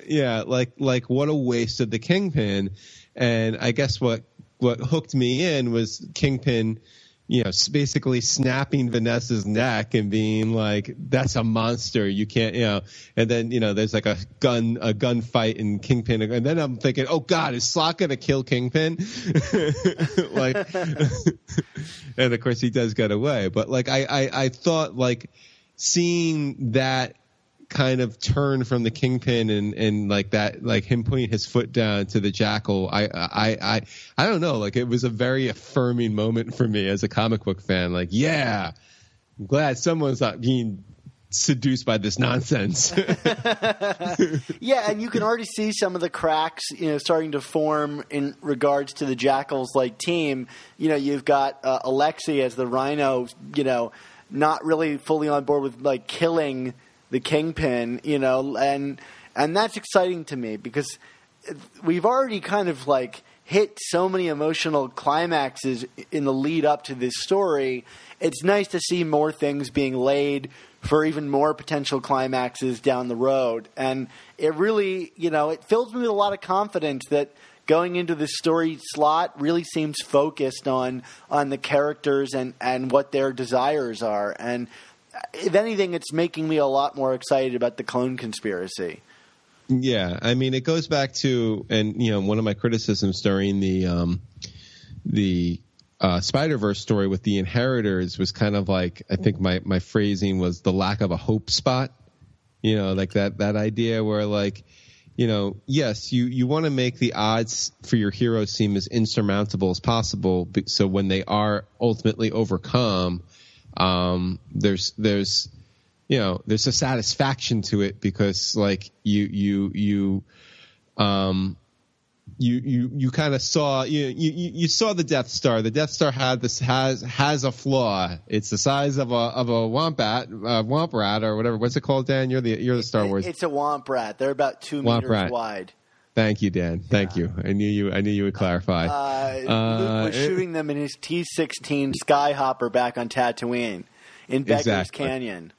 yeah, like like what a waste of the Kingpin. And I guess what what hooked me in was Kingpin, you know, basically snapping Vanessa's neck and being like, "That's a monster. You can't," you know. And then you know, there's like a gun a gunfight in Kingpin, and then I'm thinking, "Oh God, is Slott gonna kill Kingpin?" [LAUGHS] like, [LAUGHS] and of course he does get away. But like, I I, I thought like seeing that kind of turn from the kingpin and and like that like him putting his foot down to the jackal I I I I don't know. Like it was a very affirming moment for me as a comic book fan. Like yeah I'm glad someone's not being seduced by this nonsense. [LAUGHS] [LAUGHS] Yeah, and you can already see some of the cracks, you know, starting to form in regards to the Jackals like team. You know, you've got uh, Alexi as the Rhino, you know, not really fully on board with like killing the Kingpin, you know, and and that's exciting to me because we've already kind of like hit so many emotional climaxes in the lead up to this story. It's nice to see more things being laid for even more potential climaxes down the road. And it really, you know, it fills me with a lot of confidence that going into this story Slott really seems focused on on the characters and and what their desires are. And if anything, it's making me a lot more excited about the clone conspiracy. Yeah, I mean, it goes back to, and you know, one of my criticisms during the um, the uh, Spider Verse story with the Inheritors was kind of like, I think my my phrasing was the lack of a hope spot. You know, like that that idea where like, you know, yes, you you want to make the odds for your heroes seem as insurmountable as possible, so when they are ultimately overcome, um, there's there's you know there's a satisfaction to it because like you you you um you you you kind of saw you, you you saw the Death Star. The Death Star had this has has a flaw. It's the size of a of a wombat, uh, womp rat or whatever. What's it called, Dan? You're the you're the Star Wars. It's a womp rat. They're about two Womp meters rat. wide. Thank you, Dan. Thank you. I knew you. I knew you would clarify. Uh, Luke Uh, was it- shooting them in his T-16 Skyhopper back on Tatooine in Beggars Exactly. Canyon,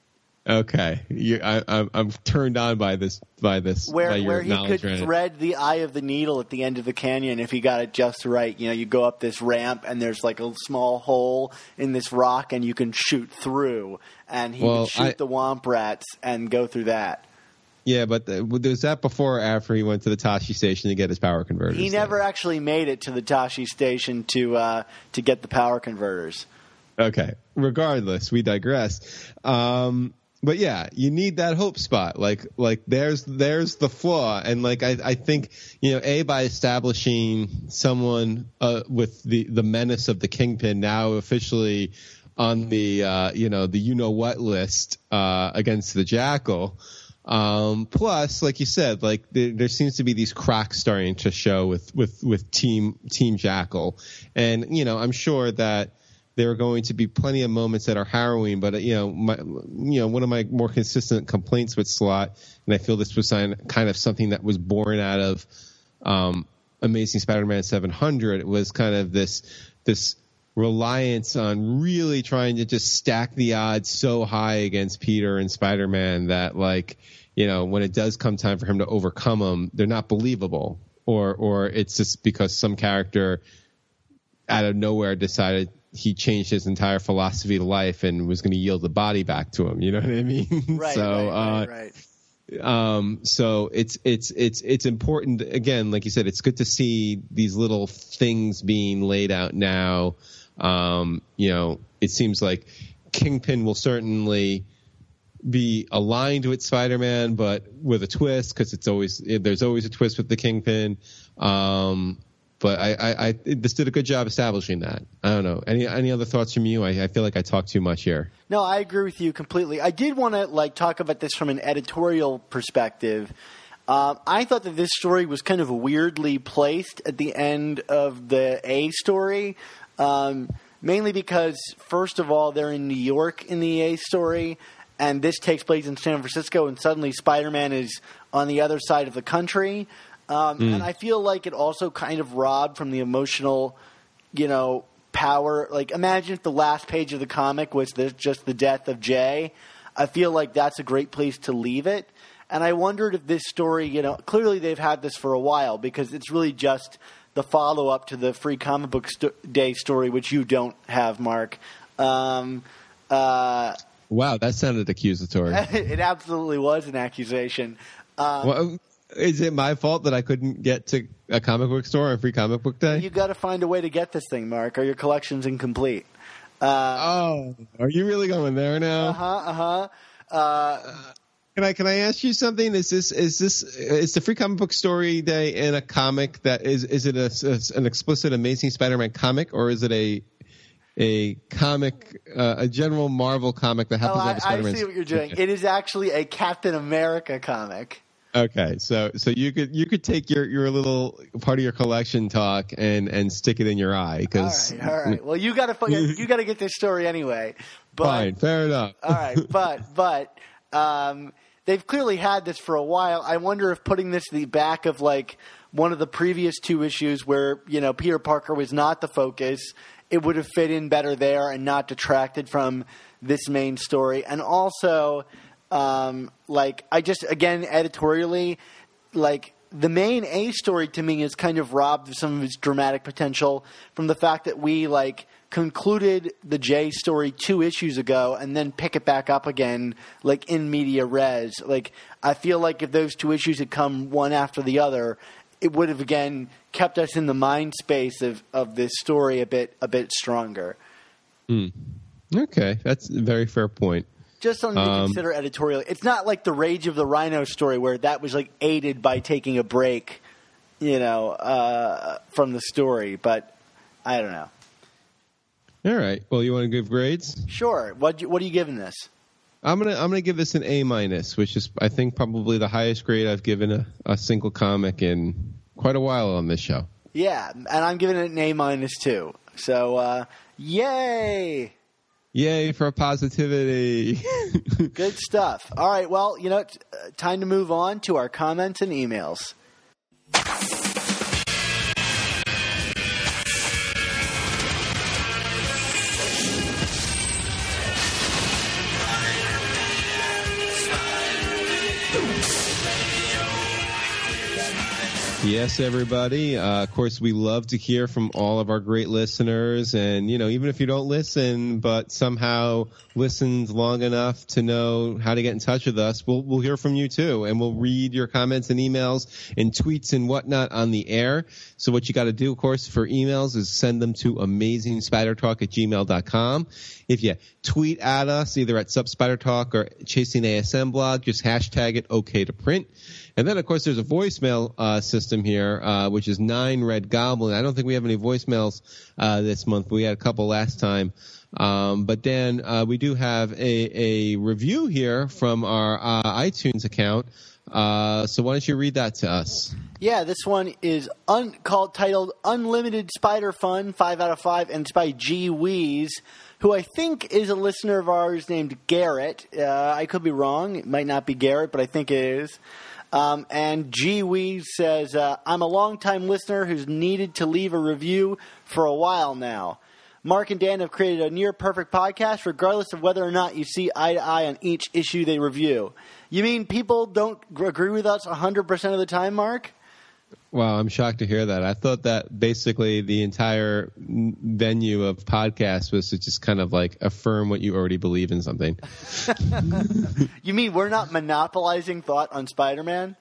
okay, you, I, I'm I'm turned on by this by this where by your where he could thread the eye of the needle at the end of the canyon if he got it just right. You know, you go up this ramp and there's like a small hole in this rock and you can shoot through, and he Well, would shoot I- the womp rats and go through that. Yeah, but the, was that before or after he went to the Tosche station to get his power converters? He never actually made it to the Tosche station to uh, to get the power converters. Okay. Regardless, we digress. Um, but yeah, you need that hope spot. Like like there's there's the flaw, and like I I think you know a by establishing someone uh, with the the menace of the kingpin now officially on the uh, you know the you know what list uh, against the jackal. Um, plus, like you said, like there, there, seems to be these cracks starting to show with with with team team Jackal, and you know I'm sure that there are going to be plenty of moments that are harrowing. But you know, my, you know, one of my more consistent complaints with Slott, and I feel this was kind of something that was born out of um, Amazing Spider-Man 700. It was kind of this this reliance on really trying to just stack the odds so high against Peter and Spider-Man that like you know, when it does come time for him to overcome them, they're not believable, or or it's just because some character out of nowhere decided he changed his entire philosophy of life and was going to yield the body back to him. You know what I mean? [LAUGHS] Right. so, right, uh, right, right. Um, so it's it's it's it's important again, like you said, it's good to see these little things being laid out now. Um, you know, it seems like Kingpin will certainly be aligned with Spider-Man, but with a twist because it's always there's always a twist with the Kingpin. Um, but I, I, I, this did a good job establishing that. I don't know. Any any other thoughts from you? I, I feel like I talked too much here. No, I agree with you completely. I did want to like talk about this from an editorial perspective. Um, I thought that this story was kind of weirdly placed at the end of the A story. Um, mainly because, first of all, they're in New York in the A story, and this takes place in San Francisco, and suddenly Spider Man is on the other side of the country. Um, mm. And I feel like it also kind of robbed from the emotional, you know, power. Like, imagine if the last page of the comic was the, just the death of Jay. I feel like that's a great place to leave it. And I wondered if this story, you know, clearly they've had this for a while because it's really just the follow up to the free comic book st- day story, which you don't have, Mark. Um, uh, Wow, that sounded accusatory. [LAUGHS] it absolutely was an accusation. Um, well, is it my fault that I couldn't get to a comic book store on Free Comic Book Day? You got to find a way to get this thing, Mark, or your collection's incomplete. Uh, oh, are you really going there now? Uh-huh, uh-huh. Uh, can I can I ask you something? Is this is this is the Free Comic Book Story Day in a comic that is is it a, an explicit Amazing Spider-Man comic or is it a a comic, uh, a general Marvel comic that happens oh, to have Spider-Man. I see what you're doing. It is actually a Captain America comic. Okay, so so you could you could take your your little part of your collection talk and and stick it in your eye because all right, all right. Well, you got to you got to get this story anyway. But, Fine, fair enough. all right, but but um, they've clearly had this for a while. I wonder if putting this the back of like one of the previous two issues where you know Peter Parker was not the focus it would have fit in better there and not detracted from this main story. And also, um, like I just again editorially, like the main A story to me is kind of robbed of some of its dramatic potential from the fact that we like concluded the J story two issues ago and then pick it back up again like in media res. Like I feel like if those two issues had come one after the other, it would have again kept us in the mind space of, of this story a bit a bit stronger. Mm. Okay, that's a very fair point. Just something to um, consider editorially. It's not like the Rage of the Rhino story where that was like aided by taking a break, you know, uh, from the story. But I don't know. All right. Well, you want to give grades? Sure. What what are you giving this? I'm gonna I'm gonna give this an A minus, which is I think probably the highest grade I've given a, a single comic in quite a while on this show. Yeah, and I'm giving it an A minus too. So uh, yay! Yay for positivity. [LAUGHS] Good stuff. All right, well, you know, uh, time to move on to our comments and emails. Yes, everybody. Uh, of course, we love to hear from all of our great listeners. And, you know, even if you don't listen, but somehow listened long enough to know how to get in touch with us, we'll, we'll hear from you too. And we'll read your comments and emails and tweets and whatnot on the air. So what you got to do, of course, for emails is send them to amazingspidertalk at gmail.com. If you tweet at us, either at supspidertalk or chasing ASM blog, just hashtag it okay to print. And then, of course, there's a voicemail uh, system here, uh, which is Nine Red Goblin. I don't think we have any voicemails uh, this month. We had a couple last time. Um, but then uh, we do have a, a review here from our uh, iTunes account. Uh, so why don't you read that to us? Yeah, this one is un- called titled "Unlimited Spider Fun," five out of five, and it's by G Weeze, who I think is a listener of ours named Garrett. Uh, I could be wrong; it might not be Garrett, but I think it is. Um, and G Wee says, uh, "I'm a longtime listener who's needed to leave a review for a while now." Mark and Dan have created a near perfect podcast, regardless of whether or not you see eye to eye on each issue they review. You mean people don't agree with us 100% of the time, Mark? Wow, I'm shocked to hear that. I thought that basically the entire venue of podcasts was to just kind of like affirm what you already believe in something. [LAUGHS] You mean we're not monopolizing thought on Spider Man?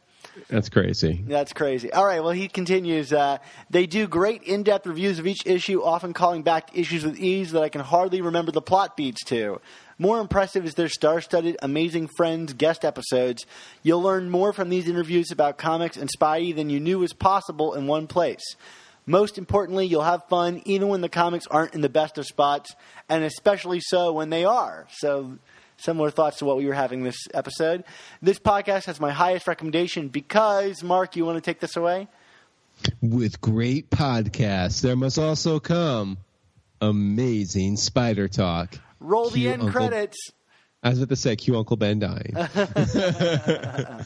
That's crazy. That's crazy. All right, well, he continues. Uh, they do great in depth reviews of each issue, often calling back issues with ease that I can hardly remember the plot beats to. More impressive is their star studded Amazing Friends guest episodes. You'll learn more from these interviews about comics and Spidey than you knew was possible in one place. Most importantly, you'll have fun even when the comics aren't in the best of spots, and especially so when they are. So, similar thoughts to what we were having this episode. This podcast has my highest recommendation because, Mark, you want to take this away? With great podcasts, there must also come amazing spider talk. Roll the end Uncle- credits. I was about to say, cue Uncle Ben dying. [LAUGHS] [LAUGHS]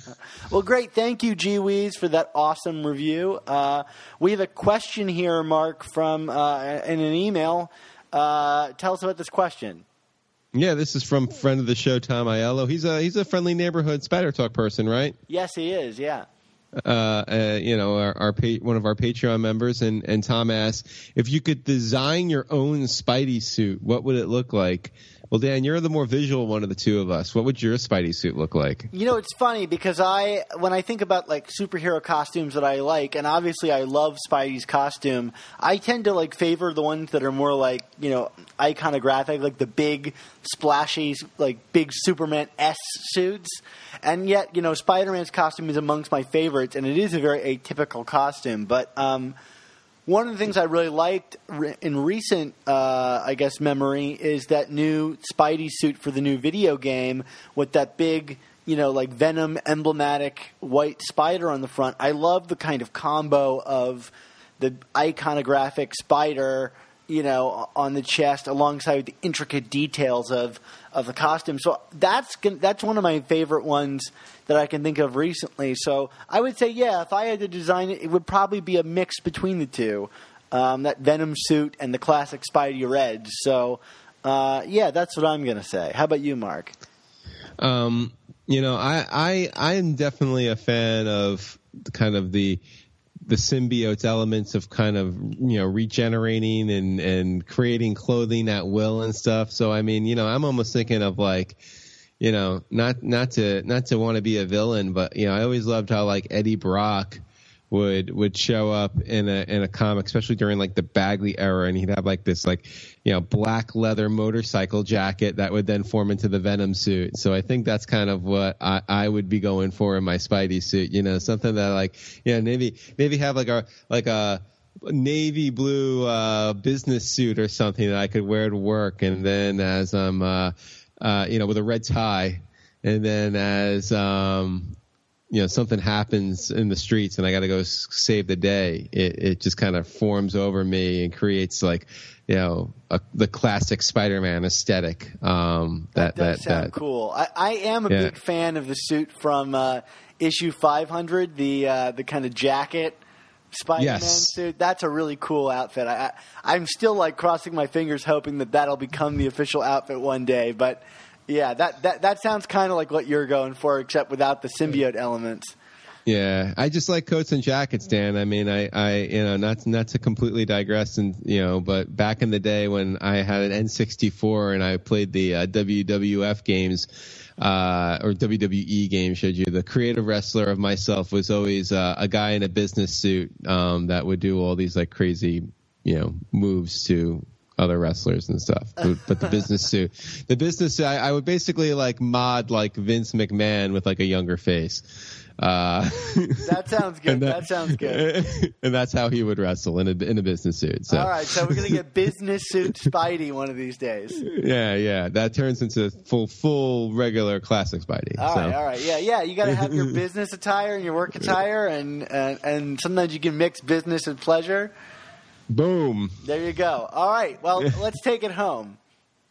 Well, great. Thank you, G Weeze, for that awesome review. Uh, we have a question here, Mark, from uh, in an email. Uh, tell us about this question. yeah, this is from friend of the show, Tom Aiello. He's a he's a friendly neighborhood spider talk person, right? Yes, he is. Yeah. Uh, uh, you know, our, our pa- one of our Patreon members, and, and Tom asked if you could design your own Spidey suit, what would it look like? Well, Dan, you're the more visual one of the two of us. What would your Spidey suit look like? You know, it's funny because I, when I think about like superhero costumes that I like, and obviously I love Spidey's costume, I tend to like favor the ones that are more like, you know, iconographic, like the big, splashy, like big Superman S suits. And yet, you know, Spider Man's costume is amongst my favorites, and it is a very atypical costume. But, um, one of the things I really liked re- in recent, uh, I guess, memory is that new Spidey suit for the new video game with that big, you know, like Venom emblematic white spider on the front. I love the kind of combo of the iconographic spider, you know, on the chest alongside the intricate details of, of the costume. So that's that's one of my favorite ones that I can think of recently. So I would say, yeah, if I had to design it, it would probably be a mix between the two, um, that Venom suit and the classic Spidey red. So uh, yeah, that's what I'm gonna say. How about you, Mark? Um, you know, I, I I am definitely a fan of kind of the the symbiote elements of kind of you know regenerating and and creating clothing at will and stuff. So I mean, you know, I'm almost thinking of like you know, not not to not to want to be a villain, but you know, I always loved how like Eddie Brock would would show up in a in a comic, especially during like the Bagley era, and he'd have like this like you know black leather motorcycle jacket that would then form into the Venom suit. So I think that's kind of what I, I would be going for in my Spidey suit. You know, something that like you know maybe maybe have like a like a navy blue uh business suit or something that I could wear to work, and then as I'm uh uh, you know, with a red tie. And then as, um, you know, something happens in the streets and I got to go save the day, it, it just kind of forms over me and creates like, you know, a, the classic Spider-Man aesthetic. Um, that, does that, sound that, cool. I, I am a Yeah. big fan of the suit from uh, issue 500, the uh, the kind of jacket Spider-Man Yes. suit. That's a really cool outfit. I, I I'm still like crossing my fingers, hoping that that'll become the official outfit one day. But yeah, that that that sounds kind of like what you're going for, except without the symbiote elements. Yeah, I just like coats and jackets, Dan. I mean, I, I, you know, not not to completely digress, and you know, but back in the day when I had an N64 and I played the uh, WWF games uh, or WWE games, showed you the creative wrestler of myself was always uh, a guy in a business suit um, that would do all these like crazy, you know, moves to other wrestlers and stuff. But, but the business suit, the business, I, I would basically like mod like Vince McMahon with like a younger face. Uh, That sounds [LAUGHS] good. and that, sounds good. [LAUGHS] and that's how he would wrestle in a in a business suit. So All right, so we're gonna get business suit Spidey one of these days. yeah, yeah, that turns into full full regular classic Spidey. All so. right, all right, yeah, yeah. You got to have your business attire and your work [LAUGHS] attire, and, and and sometimes you can mix business and pleasure. Boom. There you go. All right, well, let's take it home.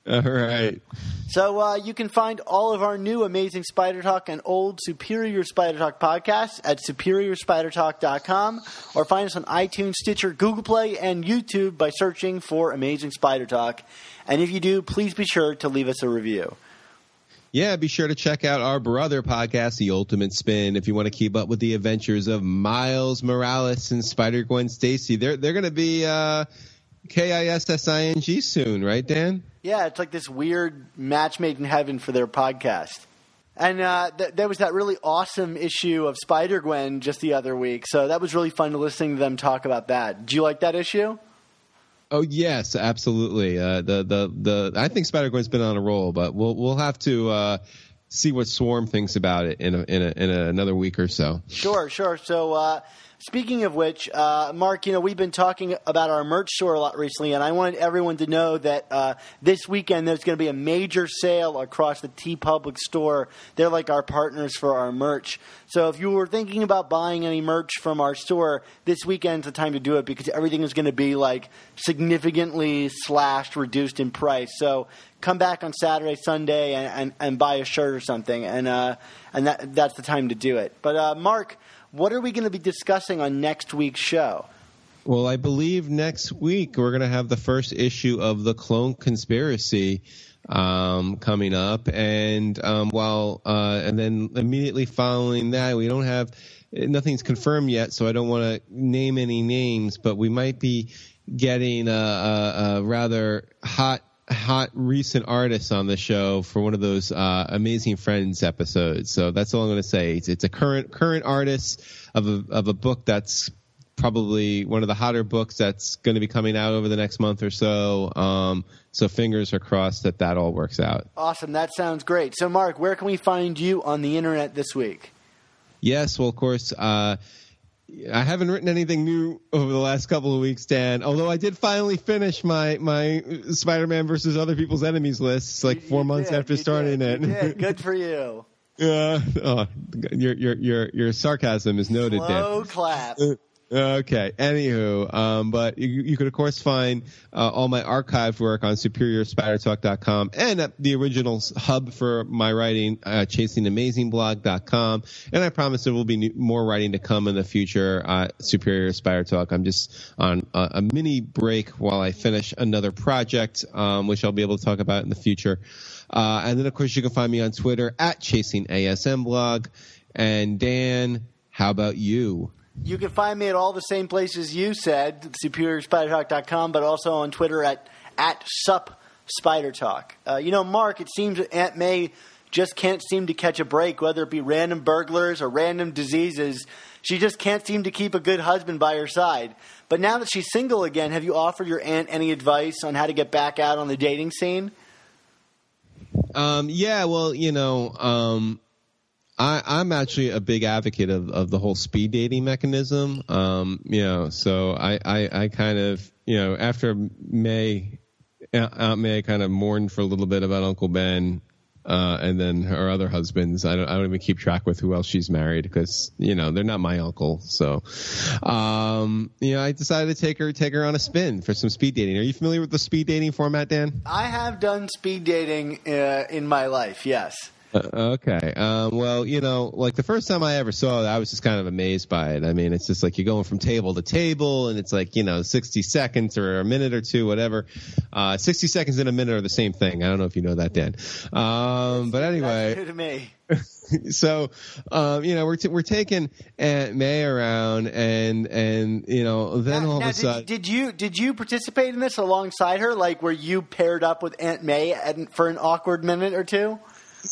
All right. So uh, you can find all of our new amazing Spider Talk and old Superior Spider Talk podcasts at superiorspidertalk.com or find us on iTunes, Stitcher, Google Play, and YouTube by searching for Amazing Spider Talk. And if you do, please be sure to leave us a review. Yeah, be sure to check out our brother podcast, The Ultimate Spin, if you want to keep up with the adventures of Miles Morales and Spider Gwen Stacy. They're they're going to be uh, K I S S I N G soon, right, Dan? Yeah, it's like this weird match made in heaven for their podcast. And uh, th- there was that really awesome issue of Spider Gwen just the other week. So that was really fun to listen to them talk about that. Do you like that issue? Oh yes, absolutely. Uh, the the the I think Spider Gwen's been on a roll, but we'll we'll have to uh, see what Swarm thinks about it in a, in a, in a, another week or so. Sure, sure. So, uh, speaking of which, uh, Mark, you know, we've been talking about our merch store a lot recently, and I wanted everyone to know that uh, this weekend there's going to be a major sale across the TeePublic store. They're like our partners for our merch. So, if you were thinking about buying any merch from our store, this weekend's the time to do it because everything is going to be like significantly slashed, reduced in price. So, come back on Saturday, Sunday, and, and, and buy a shirt or something, and uh, and that that's the time to do it. But uh, Mark, what are we going to be discussing on next week's show? Well, I believe next week we're going to have the first issue of the Clone Conspiracy um, coming up, and um, while uh, and then immediately following that, we don't have nothing's confirmed yet, so I don't want to name any names, but we might be getting a, a, a rather hot hot recent artist on the show for one of those uh, amazing friends episodes. So that's all I'm going to say. It's, it's a current current artist of a of a book that's probably one of the hotter books that's going to be coming out over the next month or so. Um, so fingers are crossed that that all works out. Awesome, that sounds great. So, Mark, where can we find you on the internet this week? Yes, well, of course. Uh, I haven't written anything new over the last couple of weeks, Dan. Although I did finally finish my my uh, Spider-Man versus other people's enemies list, like four you months did, after starting did, it. [LAUGHS] Good for you. Yeah. Oh, your your your your sarcasm is noted, Dan. Slow clap. Uh, Okay. Anywho, um, but you, you could of course find uh, all my archived work on superiorspidertalk.com and at the original hub for my writing, uh, chasingamazingblog.com. And I promise there will be new, more writing to come in the future. Uh, Superior Spider Talk. I'm just on a, a mini break while I finish another project, um, which I'll be able to talk about in the future. Uh, and then of course you can find me on Twitter at ChasingASMBlog. And Dan, how about you? You can find me at all the same places you said, superiorspidertalk.com, but also on Twitter at, at supspidertalk. Uh, you know, Mark, it seems Aunt May just can't seem to catch a break, whether it be random burglars or random diseases. She just can't seem to keep a good husband by her side. But now that she's single again, have you offered your aunt any advice on how to get back out on the dating scene? Um, yeah, well, you know, um, I, I'm actually a big advocate of, of the whole speed dating mechanism. Um, you know, so I, I, I kind of, you know, after May, Aunt May kind of mourned for a little bit about Uncle Ben. Uh, and then her other husbands, I don't, I don't even keep track with who else she's married because, you know, they're not my uncle. So, um, you know, I decided to take her, take her on a spin for some speed dating. Are you familiar with the speed dating format, Dan? I have done speed dating uh, in my life, yes. Uh, okay. Um, well, you know, like the first time I ever saw it, I was just kind of amazed by it. I mean, it's just like you're going from table to table, and it's like you know, 60 seconds or a minute or two, whatever. Uh, 60 seconds and a minute are the same thing. I don't know if you know that, Dan. Um, but anyway, to me. [LAUGHS] so, um, you know, we're t- we're taking Aunt May around, and and you know, then Now- all now, of a sudden, did, did you did you participate in this alongside her? Like, were you paired up with Aunt May and, for an awkward minute or two?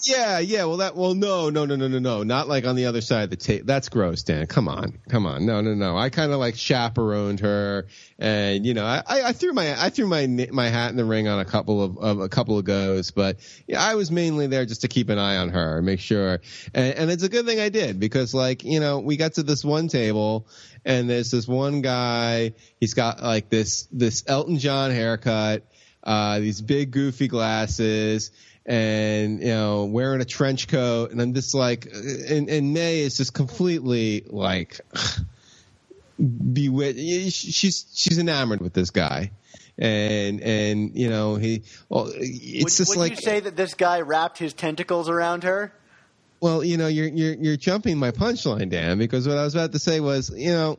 Yeah, yeah. Well, that. Well, no, no, no, no, no, no. Not like on the other side of the tape. That's gross, Dan. Come on, come on. No, no, no. I kind of like chaperoned her, and you know, I, I, threw my, I threw my, my hat in the ring on a couple of, of a couple of goes, but yeah, I was mainly there just to keep an eye on her, make sure. And, and it's a good thing I did because, like, you know, we got to this one table, and there's this one guy. He's got like this, this Elton John haircut, uh, these big goofy glasses and you know wearing a trench coat and i'm just like and, and may is just completely like bewitched she's she's enamored with this guy and and you know he well it's would just would like you say that this guy wrapped his tentacles around her? well, you know, you're you're you're jumping my punchline, Dan, because what I was about to say was, you know,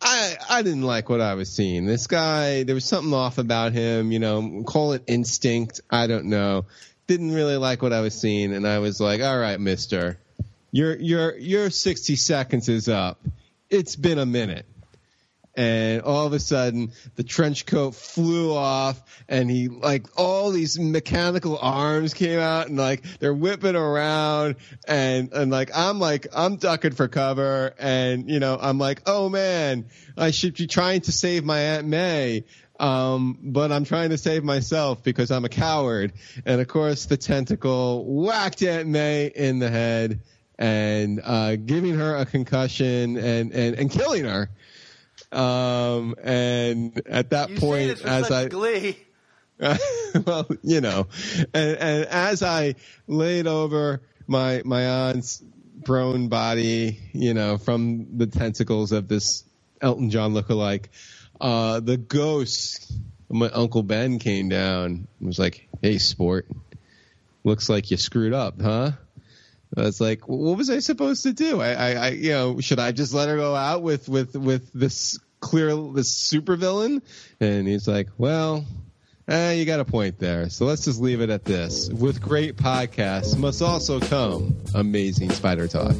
I I didn't like what I was seeing. This guy, there was something off about him. You know, call it instinct. I don't know. Didn't really like what I was seeing, and I was like, all right, Mister, your your your sixty seconds is up. It's been a minute and all of a sudden the trench coat flew off and he like all these mechanical arms came out and like they're whipping around and and like I'm like I'm ducking for cover and you know I'm like oh man I should be trying to save my Aunt May um, but I'm trying to save myself because I'm a coward. And of course the tentacle whacked Aunt May in the head and uh, giving her a concussion and, and, and killing her. Um, and at that You point, as I, glee. [LAUGHS] well, you know, and, and as I laid over my my aunt's prone body, you know, from the tentacles of this Elton John lookalike, uh, the ghost my uncle Ben came down and was like, "Hey, sport, looks like you screwed up, huh?" I was like, what was I supposed to do? I, I, I, you know, should I just let her go out with, with, with this clear, this supervillain? And he's like, well, eh, you got a point there. So let's just leave it at this. With great podcasts must also come amazing spider talk.